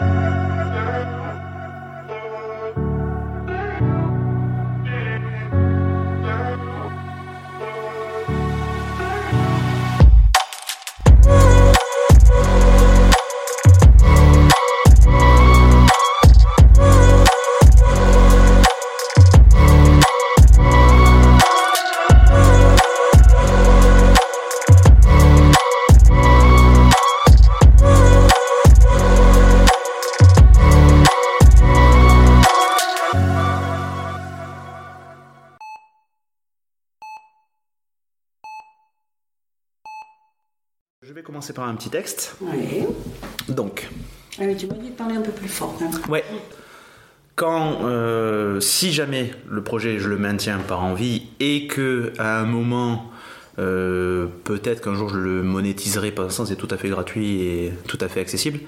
Je commencer par un petit texte. Donc, Ah tu m'as dit de parler un peu plus fort. hein. ouais. Quand, euh, si jamais le projet je le maintiens par envie et que à un moment, euh, peut-être qu'un jour je le monétiserai, pour l'instant c'est tout à fait gratuit et tout à fait accessible,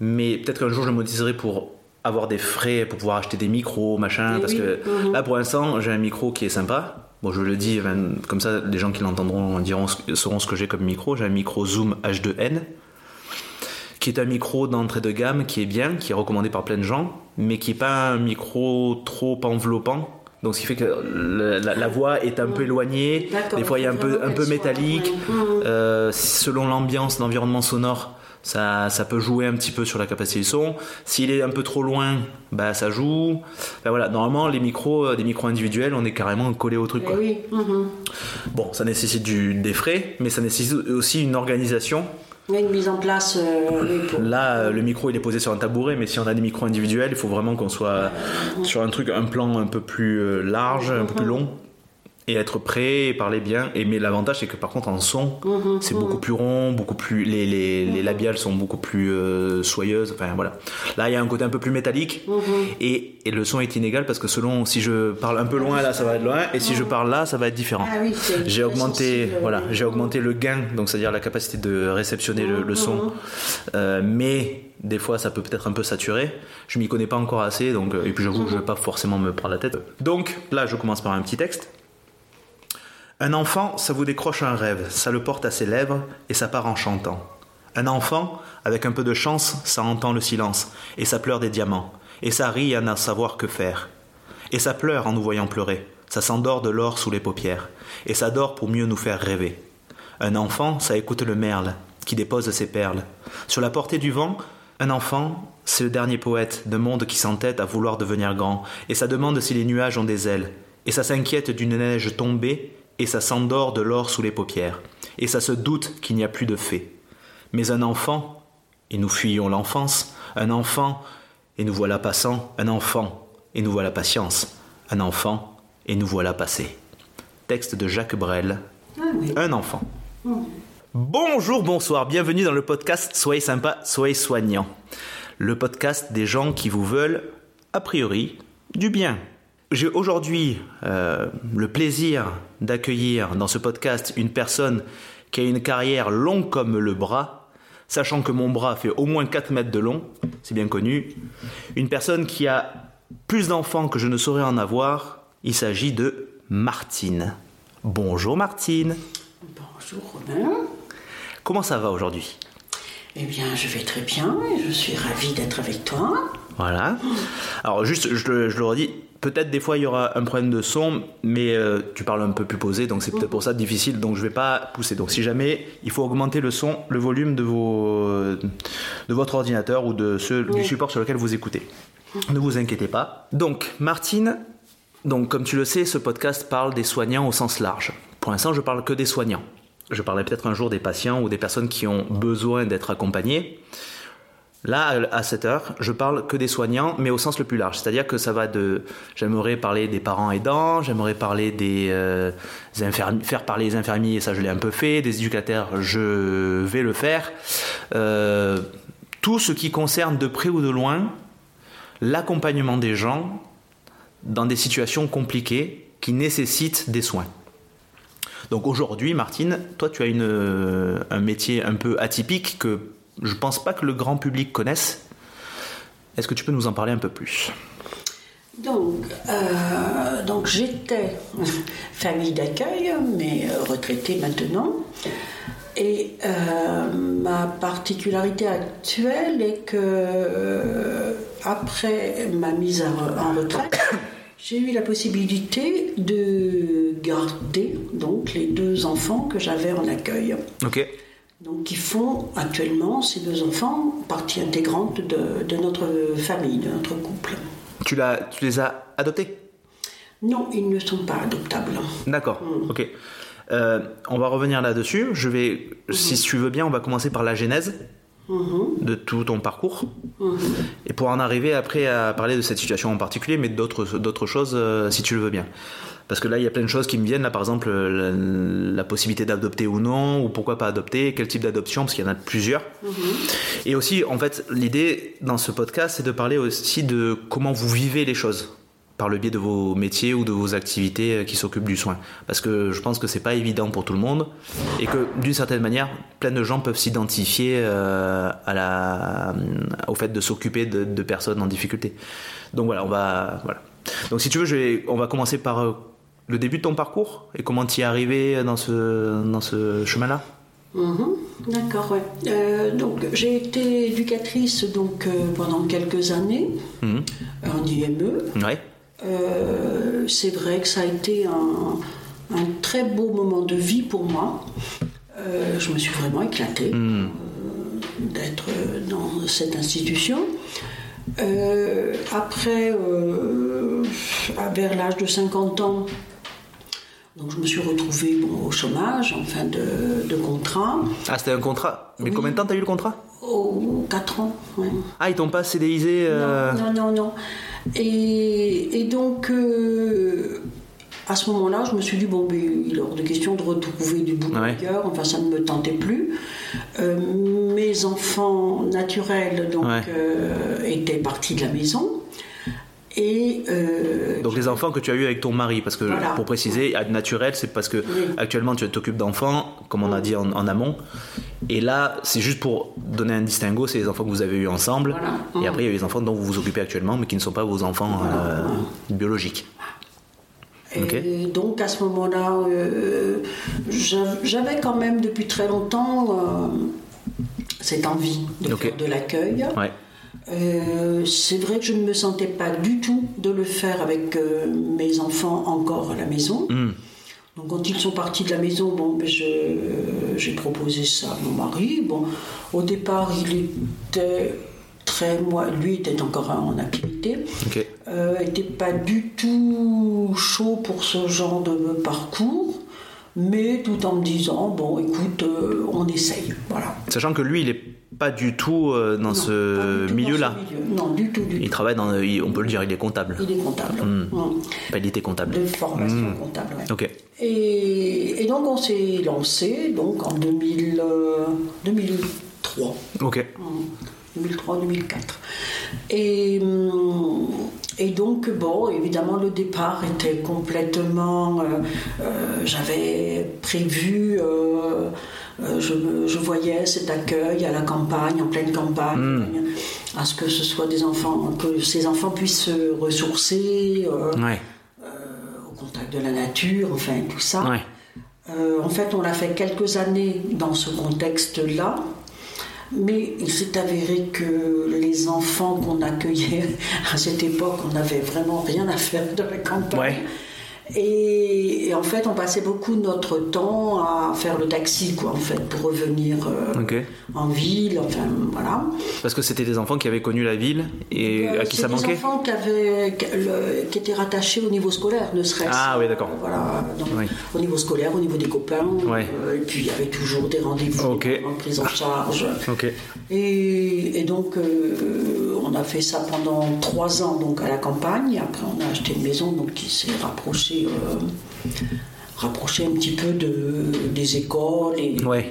mais peut-être qu'un jour je le monétiserai pour avoir des frais, pour pouvoir acheter des micros, machin, Eh parce oui, que mhm. là pour l'instant j'ai un micro qui est sympa. Bon, je le dis, comme ça les gens qui l'entendront diront, sauront ce que j'ai comme micro. J'ai un micro Zoom H2N qui est un micro d'entrée de gamme qui est bien, qui est recommandé par plein de gens, mais qui n'est pas un micro trop enveloppant. Donc ce qui fait que la, la voix est un peu éloignée, des fois il y a un peu, un peu métallique. Euh, selon l'ambiance, l'environnement sonore, ça, ça peut jouer un petit peu sur la capacité du son. S'il est un peu trop loin, bah ça joue. Enfin, voilà, normalement les micros, euh, des micros individuels, on est carrément collé au truc. Eh Quoi. oui. mhm. Bon, ça nécessite du, des frais, mais ça nécessite aussi une organisation. Il y a une mise en place. euh, pour- Là, euh, le micro il est posé sur un tabouret, mais si on a des micros individuels, il faut vraiment qu'on soit sur un truc, un plan un peu plus large, un peu plus long, et être prêt, et parler bien. Et mais l'avantage c'est que par contre en son, Mhm, c'est beaucoup plus rond, beaucoup plus les, les, les labiales sont beaucoup plus euh, soyeuses. Enfin voilà. Là, il y a un côté un peu plus métallique, et, et le son est inégal parce que selon si je parle un peu loin là, ça va être loin, et si je parle là, ça va être différent. Ah oui, J'ai augmenté, voilà, j'ai augmenté le gain, donc c'est-à-dire la capacité de réceptionner le, le son. Euh, mais des fois, ça peut peut-être un peu saturer. Je m'y connais pas encore assez, donc euh, et puis j'avoue que je vais pas forcément me prendre la tête. Donc là, je commence par un petit texte. Un enfant, ça vous décroche un rêve, ça le porte à ses lèvres et ça part en chantant. Un enfant, avec un peu de chance, ça entend le silence et ça pleure des diamants et ça rit à n'en savoir que faire. Et ça pleure en nous voyant pleurer, ça s'endort de l'or sous les paupières et ça dort pour mieux nous faire rêver. Un enfant, ça écoute le merle qui dépose ses perles. Sur la portée du vent, un enfant, c'est le dernier poète de monde qui s'entête à vouloir devenir grand, et ça demande si les nuages ont des ailes, et ça s'inquiète d'une neige tombée, et ça s'endort de l'or sous les paupières, et ça se doute qu'il n'y a plus de fées. Mais un enfant, et nous fuyons l'enfance, un enfant, et nous voilà passant, un enfant, et nous voilà patience, un enfant, et nous voilà passé. Texte de Jacques Brel, Ah oui. un enfant. Bonjour, bonsoir, bienvenue dans le podcast Soyez sympa, soyez soignant. Le podcast des gens qui vous veulent, a priori, du bien. J'ai aujourd'hui euh, le plaisir d'accueillir dans ce podcast une personne qui a une carrière longue comme le bras, sachant que mon bras fait au moins 4 mètres de long, c'est bien connu. Une personne qui a plus d'enfants que je ne saurais en avoir. Il s'agit de Martine. Bonjour Martine. Bonjour Romain. Comment ça va aujourd'hui? Eh bien, je vais très bien et je suis ravie d'être avec toi. Voilà. Alors juste, je je le redis, peut-être des fois il y aura un problème de son, mais euh, tu parles un peu plus posé, donc c'est peut-être pour ça difficile, donc je vais pas pousser. Donc si jamais il faut augmenter le son, le volume de, vos, de votre ordinateur ou de du support sur lequel vous écoutez. Ne vous inquiétez pas. Donc Martine, donc comme tu le sais, ce podcast parle des soignants au sens large. Pour l'instant, je parle que des soignants. Je parlerai peut-être un jour des patients ou des personnes qui ont besoin d'être accompagnées. Là, à cette heure, je parle que des soignants, mais au sens le plus large. C'est-à-dire que ça va de. J'aimerais parler des parents aidants, j'aimerais parler des, euh, infirmiers, faire parler les infirmiers, ça je l'ai un peu fait, des éducateurs, je vais le faire. Euh, tout ce qui concerne de près ou de loin l'accompagnement des gens dans des situations compliquées qui nécessitent des soins. Donc aujourd'hui, Martine, toi tu as une, euh, un métier un peu atypique que je pense pas que le grand public connaisse. Est-ce que tu peux nous en parler un peu plus? Donc, euh, donc j'étais famille d'accueil, mais euh, retraitée maintenant. Et euh, ma particularité actuelle est que euh, après ma mise en, en retraite, j'ai eu la possibilité de garder donc les deux enfants que j'avais en accueil. Ok. Donc qui font actuellement ces deux enfants partie intégrante de, de notre famille, de notre couple. Tu, l'as, tu les as adoptés? Non, ils ne sont pas adoptables. D'accord, ok. Euh, on va revenir là-dessus. Je vais, si tu veux bien, on va commencer par la genèse de tout ton parcours. Et pour en arriver après à parler de cette situation en particulier, mais d'autres, d'autres choses, euh, si tu le veux bien. Parce que là, il y a plein de choses qui me viennent. Là, par exemple, la, la possibilité d'adopter ou non, ou pourquoi pas adopter, quel type d'adoption, parce qu'il y en a plusieurs. Et aussi, en fait, l'idée dans ce podcast, c'est de parler aussi de comment vous vivez les choses par le biais de vos métiers ou de vos activités euh, qui s'occupent du soin. Parce que je pense que c'est pas évident pour tout le monde et que d'une certaine manière, plein de gens peuvent s'identifier euh, à la, au fait de s'occuper de, de personnes en difficulté. Donc voilà, on va, voilà. Donc si tu veux, je vais, on va commencer par euh, le début de ton parcours et comment tu es arrivé dans ce, dans ce chemin-là? Mhm, D'accord, ouais. Euh, donc j'ai été éducatrice donc euh, pendant quelques années Mhm. en IME. Ouais. Euh, c'est vrai que ça a été un, un très beau moment de vie pour moi. Je me suis vraiment éclatée euh, d'être dans cette institution. Euh, après, euh, vers l'âge de 50 ans, donc je me suis retrouvée bon, au chômage en fin de, de contrat. Ah, c'était un contrat. Mais Oui. combien de temps t'as eu le contrat? Au 4 ans, ouais. Ah, ils t'ont pas CDisé euh, Non, non, non, non. Et, et donc, euh, à ce moment-là, je me suis dit, bon, ben, il est hors de question de retrouver du boulot Ouais. enfin, ça ne me tentait plus. Euh, mes enfants naturels, donc, Ouais. euh, étaient partis de la maison. Et euh, Donc les enfants que tu as eu avec ton mari, parce que Voilà. pour préciser, à naturel, c'est parce que Oui. actuellement tu t'occupes d'enfants, comme on a dit en, en amont, et là c'est juste pour donner un distinguo, c'est les enfants que vous avez eu ensemble, Voilà. et Mhm. après il y a les enfants dont vous vous occupez actuellement, mais qui ne sont pas vos enfants euh, biologiques. Donc à ce moment-là, euh, j'av- j'avais quand même depuis très longtemps cette envie de faire de l'accueil. Ouais. Euh, c'est vrai que je ne me sentais pas du tout de le faire avec euh, mes enfants encore à la maison. Hmm. Donc quand ils sont partis de la maison, bon, ben, j'ai proposé ça à mon mari. Bon, au départ, il était très, moi, lui était encore en activité, Ok. euh, était pas du tout chaud pour ce genre de parcours, mais tout en me disant bon, écoute, euh, on essaye, voilà. Sachant que lui, il est pas du tout euh, dans Non, ce pas du tout dans milieu-là. ce milieu. Non, du tout, du Il travaille dans, on peut le dire, il est comptable. Il est comptable. Hmm. Mm. Pas il était comptable. De formation Mm. comptable, ouais. Ok. Et, et donc on s'est lancé donc en 2000, euh, 2003. Ok. 2003-2004. Et, hum, et donc, bon, évidemment, le départ était complètement. euh, euh, J'avais prévu. Euh, euh, je, voyais cet accueil à la campagne, en pleine campagne, à ce que ce soit des enfants, que ces enfants puissent se ressourcer euh, Ouais. au contact de la nature, enfin tout ça. Ouais. Euh, en fait, on l'a fait quelques années dans ce contexte-là, mais il s'est avéré que les enfants qu'on accueillait à cette époque, on n'avait vraiment rien à faire de la campagne. Ouais. Et, et en fait, on passait beaucoup de notre temps à faire le taxi, quoi, en fait, pour revenir euh, en ville, enfin, voilà. Parce que c'était des enfants qui avaient connu la ville et Euh, à qui ça des manquait. enfants qui, avaient, qui, le- qui étaient rattachés au niveau scolaire, ne serait-ce. Ah oui, d'accord. Voilà, donc, Oui. au niveau scolaire, au niveau des copains. Euh, et puis il y avait toujours des rendez-vous Ok. en prise en charge. Et, et donc on a fait ça pendant trois ans donc à la campagne. Après on a acheté une maison donc qui s'est rapprochée. Euh, rapproché un petit peu de, des écoles et, Ouais.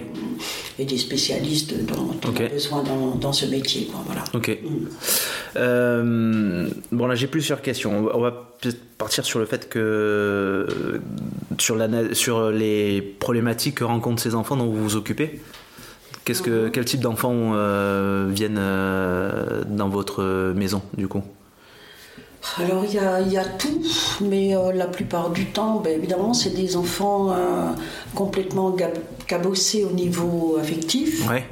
et des spécialistes dont on a besoin dans, dans ce métier. quoi, voilà. Ok. Euh, bon, là, j'ai plusieurs questions. On va- partir sur le fait que. Sur, la, sur les problématiques que rencontrent ces enfants dont vous vous occupez. Qu'est-ce que, quel type d'enfants euh, viennent euh, dans votre maison, du coup? Alors il y a, il y a tout, mais euh, la plupart du temps, ben, évidemment, c'est des enfants euh, complètement cabossés au niveau affectif, Ouais.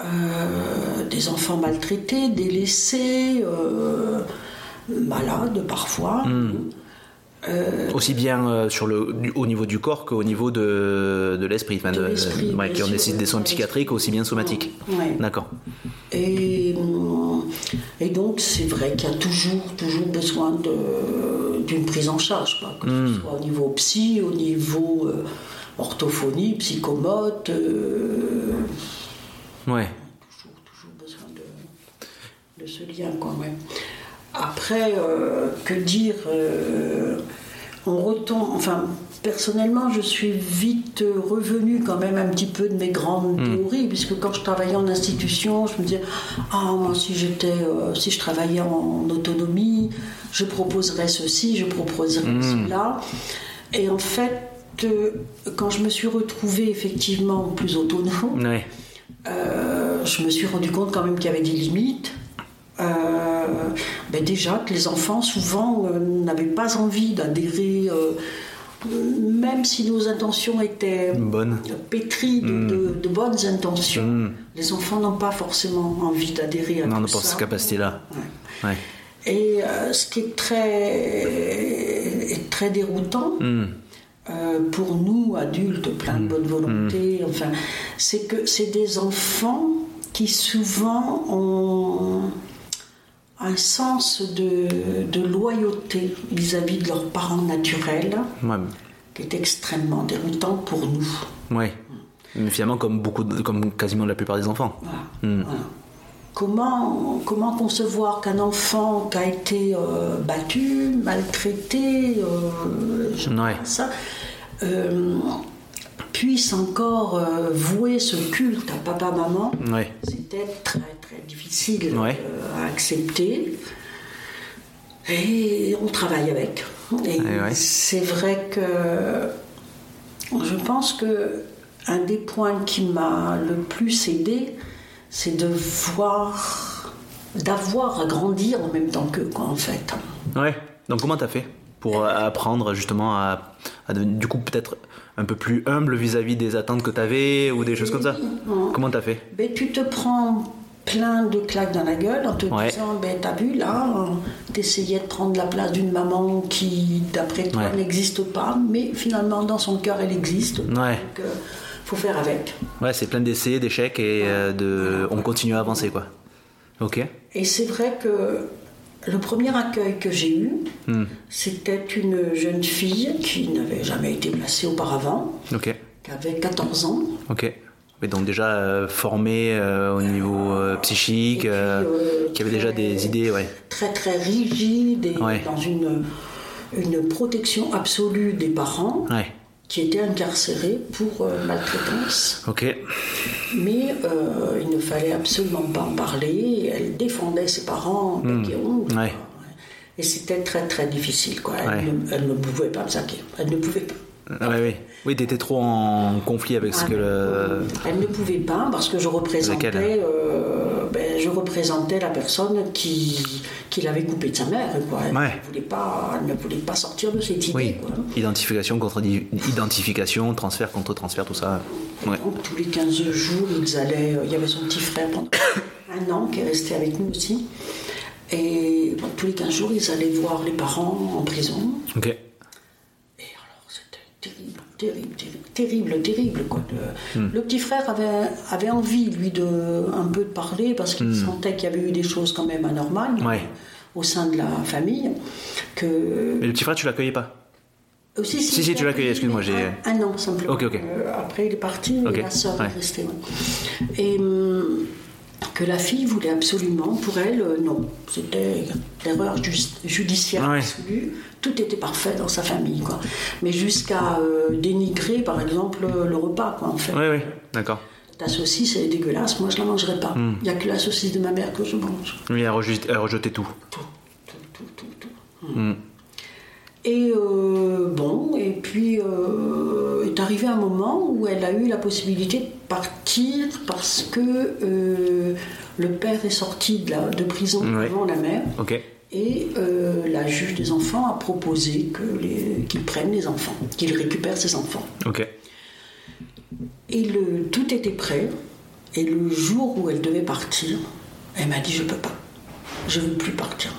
Euh, des enfants maltraités, délaissés, malades parfois. Euh, Aussi bien sur le, du- au niveau du corps qu'au niveau de, de l'esprit. enfin, De de- l'esprit, ouais, bien qui ont des, des soins psychiatriques aussi bien somatiques. Ouais. D'accord. Et, et donc, c'est vrai qu'il y a toujours, toujours besoin d'une prise en charge, quoi, que ce soit au niveau psy, au niveau euh, orthophonie, psychomote, euh, Ouais. toujours, toujours besoin de, de ce lien, quoi, ouais. Après, euh, que dire euh, On retombe, enfin, personnellement, je suis vite revenue quand même un petit peu de mes grandes théories, puisque quand je travaillais en institution, je me disais, ah, moi, si j'étais, euh, si je travaillais en autonomie, je proposerais ceci, je proposerais cela. Et en fait, euh, quand je me suis retrouvée effectivement plus autonome, euh, je me suis rendu compte quand même qu'il y avait des limites. Euh, ben déjà que les enfants souvent euh, n'avaient pas envie d'adhérer, euh, même si nos intentions étaient Bonne. pétries de, de- de bonnes intentions, Mm. les enfants n'ont pas forcément envie d'adhérer à Non, tout pas ça. cette capacité-là. Ouais. Ouais. Et euh, ce qui est très, est très déroutant, Hmm. euh, pour nous, adultes, plein de bonne volonté, enfin, c'est que c'est des enfants qui souvent ont un sens de, de loyauté vis-à-vis de leurs parents naturels Ouais. qui est extrêmement déroutant pour nous. Ouais. Mais finalement, comme beaucoup, de- comme quasiment la plupart des enfants. Voilà. Hmm. Voilà. Comment, comment concevoir qu'un enfant qui a été euh, battu, maltraité, euh, je Ouais. ça, euh, puisse encore euh, vouer ce culte à papa-maman Ouais. C'était très très difficile Ouais. euh, à accepter. Et on travaille avec. Et Ouais, ouais. c'est vrai que je pense que un des points qui m'a le plus aidé, c'est de voir, d'avoir à grandir en même temps qu'eux, quoi, en fait. Ouais. Donc comment t'as fait pour euh, apprendre justement à, à du coup peut-être un peu plus humble vis-à-vis des attentes que t'avais ou des choses comme ça? Comment t'as fait? Ben, tu te prends plein de claques dans la gueule en te Ouais. disant ben, T'as vu là, t'essayais de prendre la place d'une maman qui, d'après toi, Ouais. n'existe pas, mais finalement, dans son cœur, elle existe. Ouais. Donc, euh, faut faire avec. Ouais, c'est plein d'essais, d'échecs et euh, de, on continue à avancer quoi. Ok. Et c'est vrai que le premier accueil que j'ai eu, Hmm. c'était une jeune fille qui n'avait jamais été placée auparavant, qui avait 14 ans. Ok. Mais donc déjà euh, formé euh, au niveau euh, psychique, puis, qui avait déjà des idées, ouais. très très rigide et Ouais. dans une, une protection absolue des parents Ouais. qui étaient incarcérés pour euh, maltraitance. Ok. Mais euh, il ne fallait absolument pas en parler. Elle défendait ses parents bec et ongles. Ouais. Et c'était très très difficile. Quoi. Elle, Ouais. ne, elle ne pouvait pas me saquer. Elle ne pouvait pas. Ouais, ouais. Oui, t'étais trop en conflit avec ce que le. Elle ne pouvait pas parce que je représentais, Laquelle euh, ben, je représentais la personne qui, qui l'avait coupé de sa mère. Quoi. Elle, Ouais. ne voulait pas, elle ne voulait pas sortir de cette idée. Oui. Quoi. Identification contre identification, transfert contre transfert, tout ça. Ouais. Donc, tous les 15 jours, ils allaient. euh, Il y avait son petit frère pendant un an qui est resté avec nous aussi. Et bon, tous les 15 jours, ils allaient voir les parents en prison. Ok. Terrible, terrible, terrible. Quoi. Le, Hmm. le petit frère avait, avait envie, lui, de un peu de parler parce qu'il sentait qu'il y avait eu des choses quand même anormales Hmm. Ouais. au sein de la famille. Que... Mais le petit frère, tu l'accueillais pas Euh, si, Si, tu l'accueilles, excuse-moi, j'ai- Un, un an simplement. Ok, ok. Euh, après, il est parti, et la ouais. est restée. ouais. Et hum, que la fille voulait absolument, pour elle, euh, non. C'était l'erreur ju- judiciaire Ouais. absolue. Tout était parfait dans sa famille, quoi. Mais jusqu'à euh, dénigrer, par exemple, le repas, quoi, en fait. Oui, oui, d'accord. Ta saucisse, elle est dégueulasse, moi je la mangerai pas. Hmm. Il n'y a que la saucisse de ma mère que je mange. Oui, elle rejetait, elle rejetait tout. Tout, tout, tout, tout, tout. Hmm. Et euh, bon, et puis euh, est arrivé un moment où elle a eu la possibilité de partir parce que euh, le père est sorti de, la, de prison avant la mère. Et la juge des enfants a proposé qu'ils prennent les enfants, qu'ils récupèrent ces enfants. Et le, tout était prêt. Et le jour où elle devait partir, elle m'a dit Je peux pas. Je veux plus partir.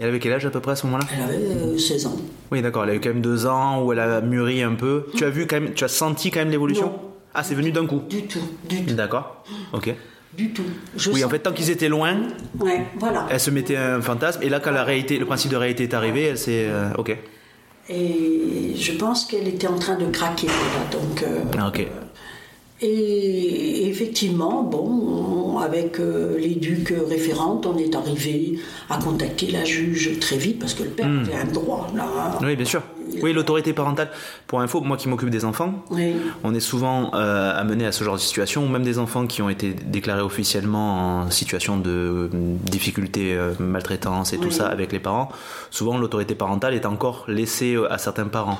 Elle avait quel âge à peu près à ce moment-là? Elle avait euh, 16 ans. Oui, d'accord, elle a eu quand même deux ans où elle a mûri un peu. Tu as vu quand même, tu as senti quand même l'évolution? Ah, c'est venu d'un coup? Du tout, du tout, D'accord, ok. du tout. Je Oui, en fait, tant qu'ils étaient loin, Ouais, voilà. elle se mettait un fantasme, et là, quand la réalité, le principe de réalité est arrivé, elle s'est. euh, ok. Et je pense qu'elle était en train de craquer. Voilà, donc, euh, Ah, ok. Et effectivement, bon, on- avec euh, l'éduc référente, on est arrivé à contacter la juge très vite parce que le père Hmm. avait un droit. Là. Oui, bien sûr. Oui, l'autorité parentale. Pour info, moi qui m'occupe des enfants, Oui. on est souvent euh, amené à ce genre de situation, ou même des enfants qui ont été déclarés officiellement en situation de euh, difficulté, euh, maltraitance et tout ça avec les parents. Souvent, l'autorité parentale est encore laissée à certains parents.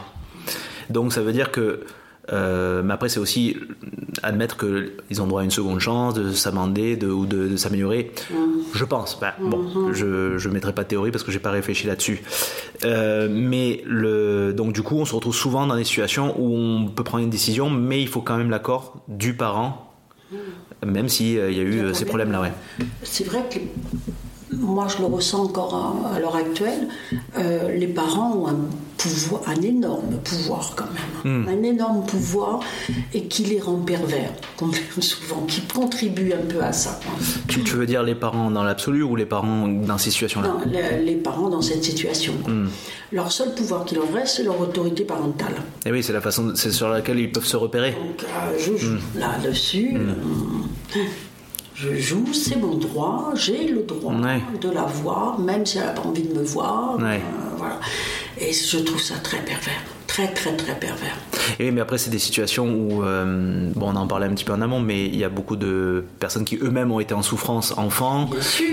Donc, ça veut dire que. Euh, mais après, c'est aussi admettre qu'ils ont droit à une seconde chance de s'amender de, ou de, de s'améliorer. Je pense. Bah, Bon, je ne mettrai pas de théorie parce que j'ai pas réfléchi là-dessus. Euh, mais le, donc du coup, on se retrouve souvent dans des situations où on peut prendre une décision, mais il faut quand même l'accord du parent, même s'il y a eu euh, ces problèmes-là. Ouais. C'est vrai que moi je le ressens encore à, à l'heure actuelle, euh, les parents ont un pouvoir, un énorme pouvoir quand même, un énorme pouvoir et qui les rend pervers, comme souvent, qui contribue un peu à ça. Tu, tu veux dire les parents dans l'absolu ou les parents dans ces situations-là? Non, les, les parents dans cette situation. Hmm. Leur seul pouvoir qui leur reste, c'est leur autorité parentale. Et Eh oui, c'est la façon, c'est sur laquelle ils peuvent se repérer. Donc euh, je joue Hmm. là-dessus. euh, Je joue, c'est mon droit, j'ai le droit Ouais. de la voir, même si elle n'a pas envie de me voir. Ouais. euh, voilà. Et je trouve ça très pervers. Très, très, très pervers. Et oui, mais après, c'est des situations où, euh, bon, on en parlait un petit peu en amont, mais il y a beaucoup de personnes qui eux-mêmes ont été en souffrance enfant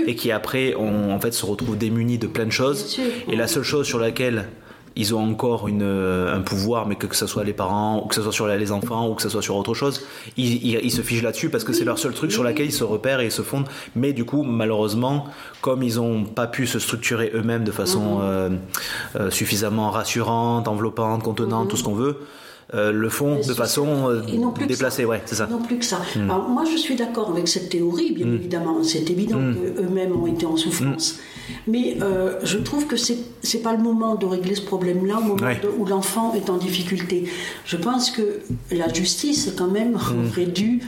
et qui après, ont, en fait, se retrouvent démunis de plein de choses. Sûr. Et la seule chose sur laquelle ils ont encore une, euh, un pouvoir, mais que, que ce soit les parents, ou que ce soit sur les enfants, ou que ce soit sur autre chose, ils, ils- ils se figent là-dessus parce que c'est leur seul truc sur lequel ils se repèrent et ils se fondent. Mais du coup, malheureusement, comme ils n'ont pas pu se structurer eux-mêmes de façon euh, euh, suffisamment rassurante, enveloppante, contenante, tout ce qu'on veut, euh, le font de façon euh, déplacée. Ouais, c'est ça. Non plus que ça. Alors, moi, je suis d'accord avec cette théorie, bien évidemment. C'est évident Hmm. qu'eux-mêmes ont été en souffrance. Mais euh, je trouve que c'est n'est pas le moment de régler ce problème-là au moment Ouais. de- où l'enfant est en difficulté. Je pense que la justice, quand même, Hmm. aurait dû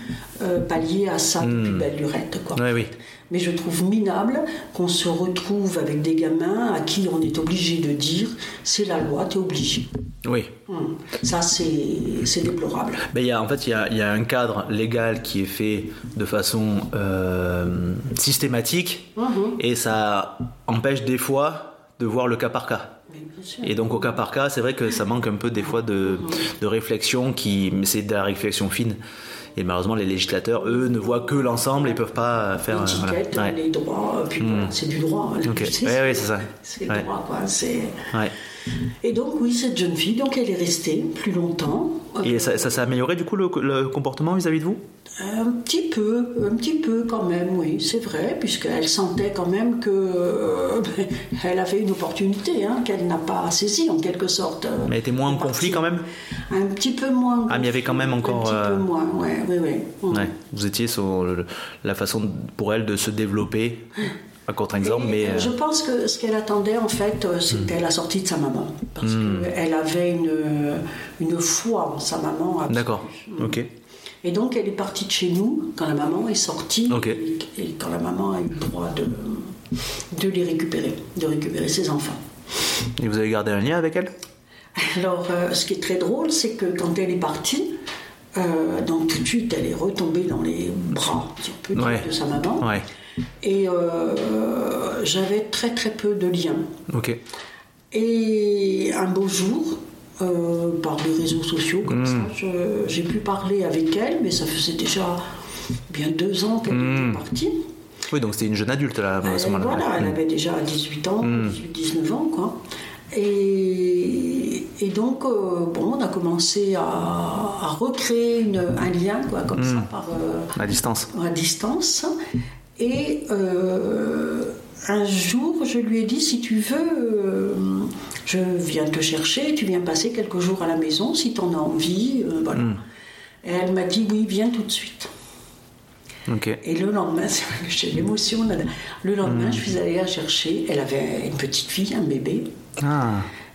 euh, pallier à ça depuis belle lurette. Quoi. Ouais, oui. Mais je trouve minable qu'on se retrouve avec des gamins à qui on est obligé de dire c'est la loi, t'es obligé. Oui. Hum. Ça, c'est déplorable. Mais il y a, en fait, il y, a, il y a un cadre légal qui est fait de façon euh, systématique Mhm. et ça empêche des fois de voir le cas par cas. Et donc au cas par cas, c'est vrai que ça manque un peu des fois de, de réflexion qui, mais c'est de la réflexion fine. Et malheureusement, les législateurs, eux, ne voient que l'ensemble et peuvent pas faire. euh, voilà. Ouais. Les droits, puis voilà, c'est du droit. la Ok. justice, Ouais, ouais, c'est ça. C'est le droit, quoi. c'est-. Et donc, oui, cette jeune fille, donc elle est restée plus longtemps. Et ça, ça s'est amélioré du coup le, le comportement vis-à-vis de vous? Un petit peu, un petit peu quand même, oui, c'est vrai, puisqu'elle sentait quand même que euh, elle avait une opportunité hein, qu'elle n'a pas saisie en quelque sorte. Mais elle était moins en conflit quand même? Un petit peu moins. Ah, mais il y avait quand même encore, Un petit euh, peu moins, oui, oui. Ouais. Vous étiez sur le- la façon pour elle de se développer, contre-exemple, Et, mais. euh, Je pense que ce qu'elle attendait, en fait, euh, c'était la sortie de sa maman. Parce Hmm. qu'elle avait une, euh, une foi en sa maman. D'accord. Ok. Et donc, elle est partie de chez nous quand la maman est sortie. Ok. Et, et quand la maman a eu le droit de, de les récupérer, de récupérer ses enfants. Et vous avez gardé un lien avec elle? Alors, euh, ce qui est très drôle, c'est que quand elle est partie, euh, donc tout de suite, elle est retombée dans les bras, si on peut dire, Ouais. de sa maman. Ouais. Et euh, j'avais très très peu de liens. Ok. Et un beau jour, euh, par les réseaux sociaux, comme Hmm. ça, j'ai pu parler avec elle, mais ça faisait déjà bien deux ans qu'elle Hmm. était partie. Oui, donc c'était une jeune adulte là, à ce Elle, moment-là. Euh, voilà, elle avait déjà 18 ans, Hmm. 18-19 ans, quoi. Et, et donc, euh, bon, on a commencé à, à recréer une- un lien, quoi, comme Hmm. ça, par, euh, À distance. à distance. Et euh, un jour, je lui ai dit si tu veux, euh, je viens te chercher, tu viens passer quelques jours à la maison si tu en as envie. euh, voilà. Hmm. Et elle m'a dit oui, viens tout de suite. Et le lendemain, j'ai l'émotion. Le lendemain, Hmm. je suis allée la chercher. Elle avait une petite fille, un bébé. Ah,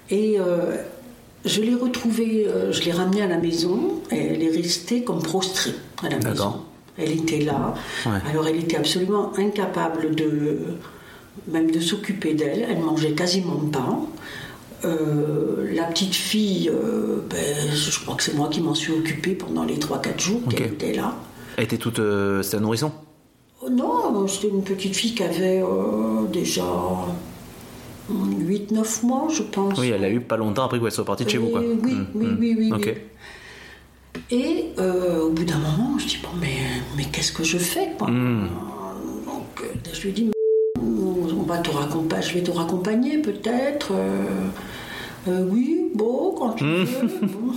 Et euh, je l'ai retrouvée, je l'ai ramenée à la maison. Et elle est restée comme prostrée à la maison. Elle était là. Ouais. Alors elle était absolument incapable de même de s'occuper d'elle. Elle mangeait quasiment pas. Euh, la petite fille, euh, ben, je crois que c'est moi qui m'en suis occupée pendant les 3-4 jours qu'elle était là. elle était toute. euh, C'était un nourrisson? Oh Non, c'était une petite fille qui avait euh, déjà 8-9 mois, je pense. Oui, elle a eu pas longtemps après qu'elle soit partie de chez vous, quoi. Oui, oui, Hmm, oui, oui, oui, Ok. oui. Et euh, au bout d'un moment, je dis bon, mais, mais qu'est-ce que je fais quoi Hmm. Donc, euh, je lui dis on va te raccompagner, je vais te raccompagner peut-être. euh, euh, oui, bon, quand tu Hmm. veux. bon.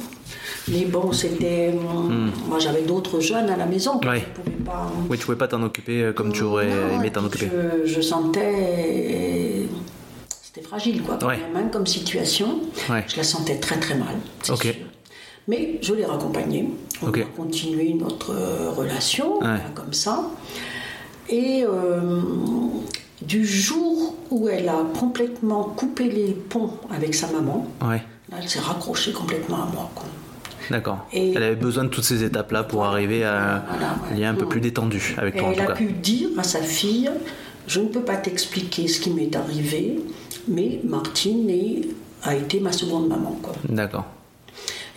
Mais bon, c'était. euh, Moi, j'avais d'autres jeunes à la maison. Ouais. Je pouvais pas. Oui, tu pouvais pas t'en occuper comme tu aurais Non, aimé t'en occuper. Je, je sentais. C'était fragile, quoi, quand Ouais. même, comme situation. Ouais. Je la sentais très, très mal. Ok. sûr. Mais je l'ai raccompagnée. On Ok. a continué notre euh, relation, Ouais. comme ça. Et euh, du jour où elle a complètement coupé les ponts avec sa maman, Ouais, là, elle s'est raccrochée complètement à moi. quoi. d'accord. Et- Elle avait besoin de toutes ces étapes-là pour arriver à Voilà, un lien un peu plus détendu avec Et toi, en elle tout a cas. pu dire à sa fille Je ne peux pas t'expliquer ce qui m'est arrivé, mais Martine est- a été ma seconde maman. Quoi. D'accord.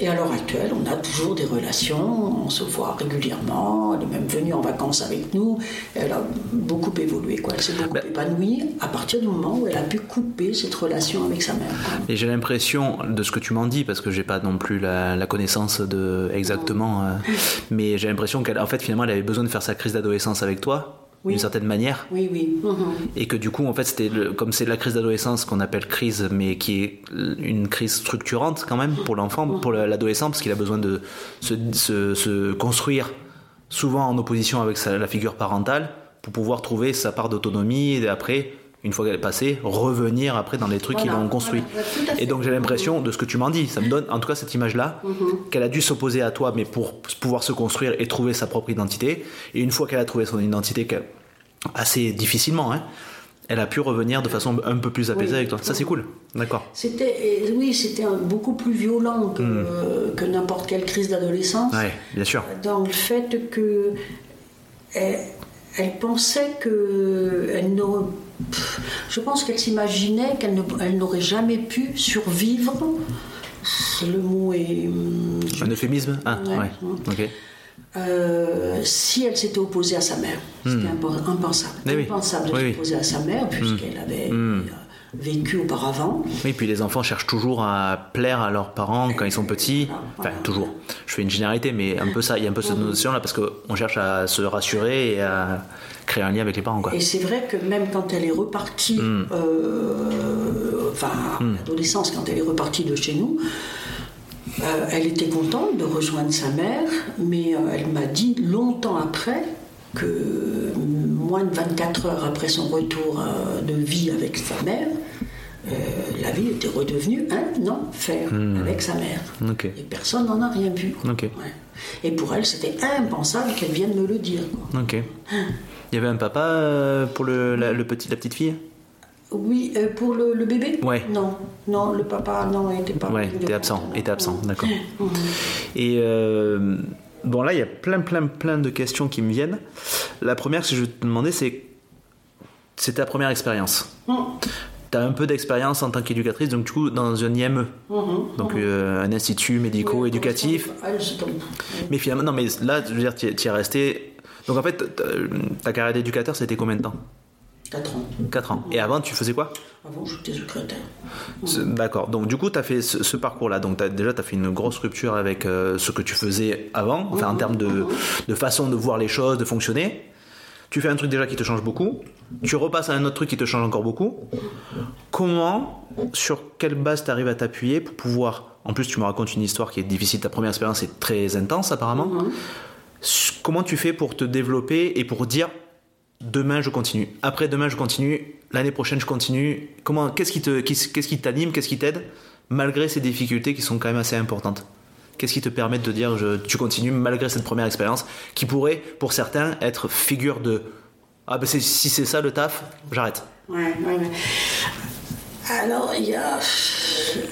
Et à l'heure actuelle, on a toujours des relations, on se voit régulièrement, elle est même venue en vacances avec nous, elle a beaucoup évolué, quoi. elle s'est beaucoup Ben- épanouie à partir du moment où elle a pu couper cette relation avec sa mère. quoi. Et j'ai l'impression de ce que tu m'en dis, parce que j'ai pas non plus la, la connaissance de exactement, euh, mais j'ai l'impression qu'elle, en fait, finalement, elle avait besoin de faire sa crise d'adolescence avec toi, Oui. d'une certaine manière, Oui, oui. mhm. et que du coup, en fait, c'était comme c'est la crise d'adolescence qu'on appelle crise, mais qui est une crise structurante quand même pour l'enfant, pour le- l'adolescent, parce qu'il a besoin de se, se- se construire souvent en opposition avec sa- la figure parentale pour pouvoir trouver sa part d'autonomie et après. Une fois qu'elle est passée, revenir après dans les trucs Voilà, l'ont construit. voilà, tout à fait. Et donc j'ai l'impression de ce que tu m'en dis, ça me donne en tout cas cette image-là, qu'elle a dû s'opposer à toi, mais pour pouvoir se construire et trouver sa propre identité. Et une fois qu'elle a trouvé son identité, assez difficilement, hein, elle a pu revenir de façon un peu plus apaisée Oui. avec toi. Ça c'est cool, d'accord. C'était, oui, c'était beaucoup plus violent que, que n'importe quelle crise d'adolescence. Hmm. Ouais, bien sûr. dans le fait que elle, elle pensait que elle pff, je pense qu'elle s'imaginait qu'elle n'aurait jamais pu survivre. Le mot est hum, Un euphémisme Ah, Ouais. ouais. Ok. euh, si elle s'était opposée à sa mère. C'était impo- impensable. Eh oui. Impensable de Oui, oui. s'opposer à sa mère puisqu'elle avait euh, vécu auparavant. Oui, puis les enfants cherchent toujours à plaire à leurs parents quand ils sont petits. Enfin, toujours. Je fais une généralité, mais un peu ça, il y a un peu cette notion-là parce qu'on cherche à se rassurer et à créer un lien avec les parents, quoi. Et c'est vrai que même quand elle est repartie, Hmm. euh, enfin, l'adolescence, quand elle est repartie de chez nous, euh, elle était contente de rejoindre sa mère, mais euh, elle m'a dit longtemps après que moins de 24 heures après son retour euh, de vie avec sa mère, euh, la vie était redevenue un enfer avec sa mère. Et personne n'en a rien vu. quoi. Ok. Ouais. Et pour elle, c'était impensable qu'elle vienne me le dire. quoi. Ok. Il y avait un papa euh, pour le, la, le petit, la petite fille? Oui, euh, pour le, le bébé? Ouais. Non, non, le papa, non, il n'était pas. Ouais, il était absent, était absent, d'accord. Et euh, bon, là, il y a plein, plein, plein de questions qui me viennent. La première que je vais te demander, c'est c'est ta première expérience. Mhm. Tu as un peu d'expérience en tant qu'éducatrice, donc du coup, dans un IME, Mhm. donc euh, un institut médico-éducatif. Tombe. Mais finalement, non, mais là, je veux dire, tu y es resté. Donc en fait, ta- ta carrière d'éducateur, c'était combien de temps? 4 ans. 4 ans. Et avant, tu faisais quoi? Avant, j'étais secrétaire. D'accord. Donc du coup, tu as fait ce, ce parcours-là. Donc déjà, tu as fait une grosse rupture avec euh, ce que tu faisais avant, enfin en termes de, de façon de voir les choses, de fonctionner. Tu fais un truc déjà qui te change beaucoup. Tu repasses à un autre truc qui te change encore beaucoup. Comment, sur quelle base tu arrives à t'appuyer pour pouvoir... En plus, tu me racontes une histoire qui est difficile. Ta première expérience est très intense apparemment. S- Comment tu fais pour te développer et pour dire demain je continue, après demain je continue, l'année prochaine je continue. Comment, qu'est-ce qui t'anime, qu'est-ce qui t'aide, malgré ces difficultés qui sont quand même assez importantes? Qu'est-ce qui te permet de dire je, tu continues malgré cette première expérience qui pourrait pour certains être figure de ah ben si c'est ça le taf, j'arrête? Alors, il y a.